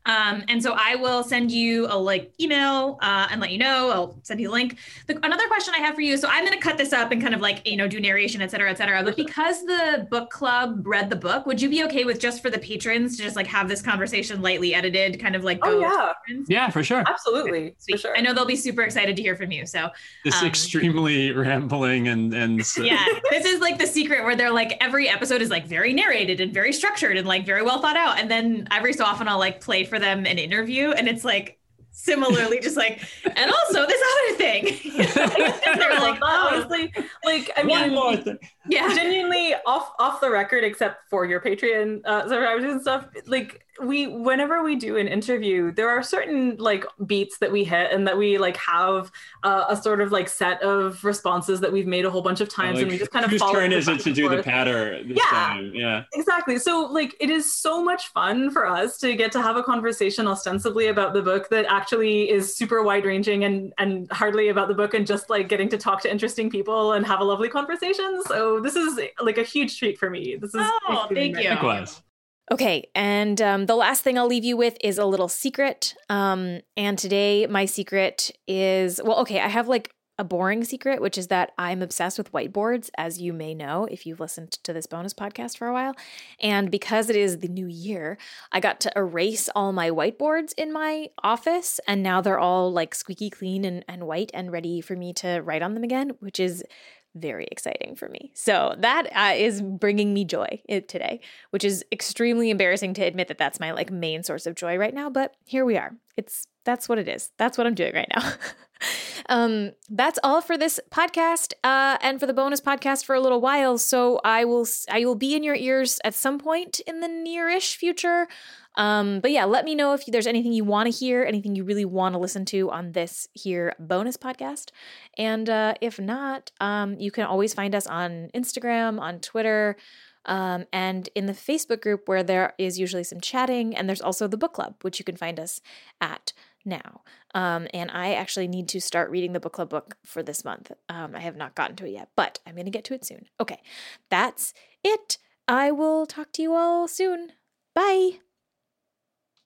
Um, and so I will send you a like email uh, and let you know. I'll send you a link. The, another question I have for you. So I'm going to cut this up and kind of like you know do narration, et cetera, et cetera. But because the book club read the book, would you be okay with just for the patrons to just like have this conversation lightly edited, kind of like oh yeah, yeah, for sure, absolutely, for sure. I know they'll be super excited to hear from you. So this um, extremely rambling and and yeah, this is like the secret where they're like every episode is like very narrated and very structured and like very well thought out, and then every so often I'll like play for them an interview, and it's like similarly just like and also this other thing they're like honestly like i mean more thing. Yeah. Genuinely off off the record except for your patreon uh subscribers and stuff like we whenever we do an interview there are certain like beats that we hit and that we like have uh, a sort of like set of responses that we've made a whole bunch of times like, and we just kind of whose turn is it to do the patter yeah. time? yeah. Exactly. So like it is so much fun for us to get to have a conversation ostensibly about the book that actually is super wide ranging and and hardly about the book and just like getting to talk to interesting people and have a lovely conversation so this is like a huge treat for me this is oh thank you Likewise. Okay, and um, the last thing I'll leave you with is a little secret. Um, and today, my secret is well, okay, I have like a boring secret, which is that I'm obsessed with whiteboards, as you may know if you've listened to this bonus podcast for a while. And because it is the new year, I got to erase all my whiteboards in my office, and now they're all like squeaky clean and, and white and ready for me to write on them again, which is very exciting for me. So that uh, is bringing me joy today, which is extremely embarrassing to admit that that's my like main source of joy right now, but here we are. It's that's what it is. That's what I'm doing right now. um, that's all for this podcast uh, and for the bonus podcast for a little while. So I will I will be in your ears at some point in the nearish future. Um, but yeah, let me know if there's anything you want to hear, anything you really want to listen to on this here bonus podcast. And uh, if not, um, you can always find us on Instagram, on Twitter, um, and in the Facebook group where there is usually some chatting. And there's also the book club, which you can find us at now. Um, and I actually need to start reading the book club book for this month. Um, I have not gotten to it yet, but I'm going to get to it soon. Okay, that's it. I will talk to you all soon. Bye.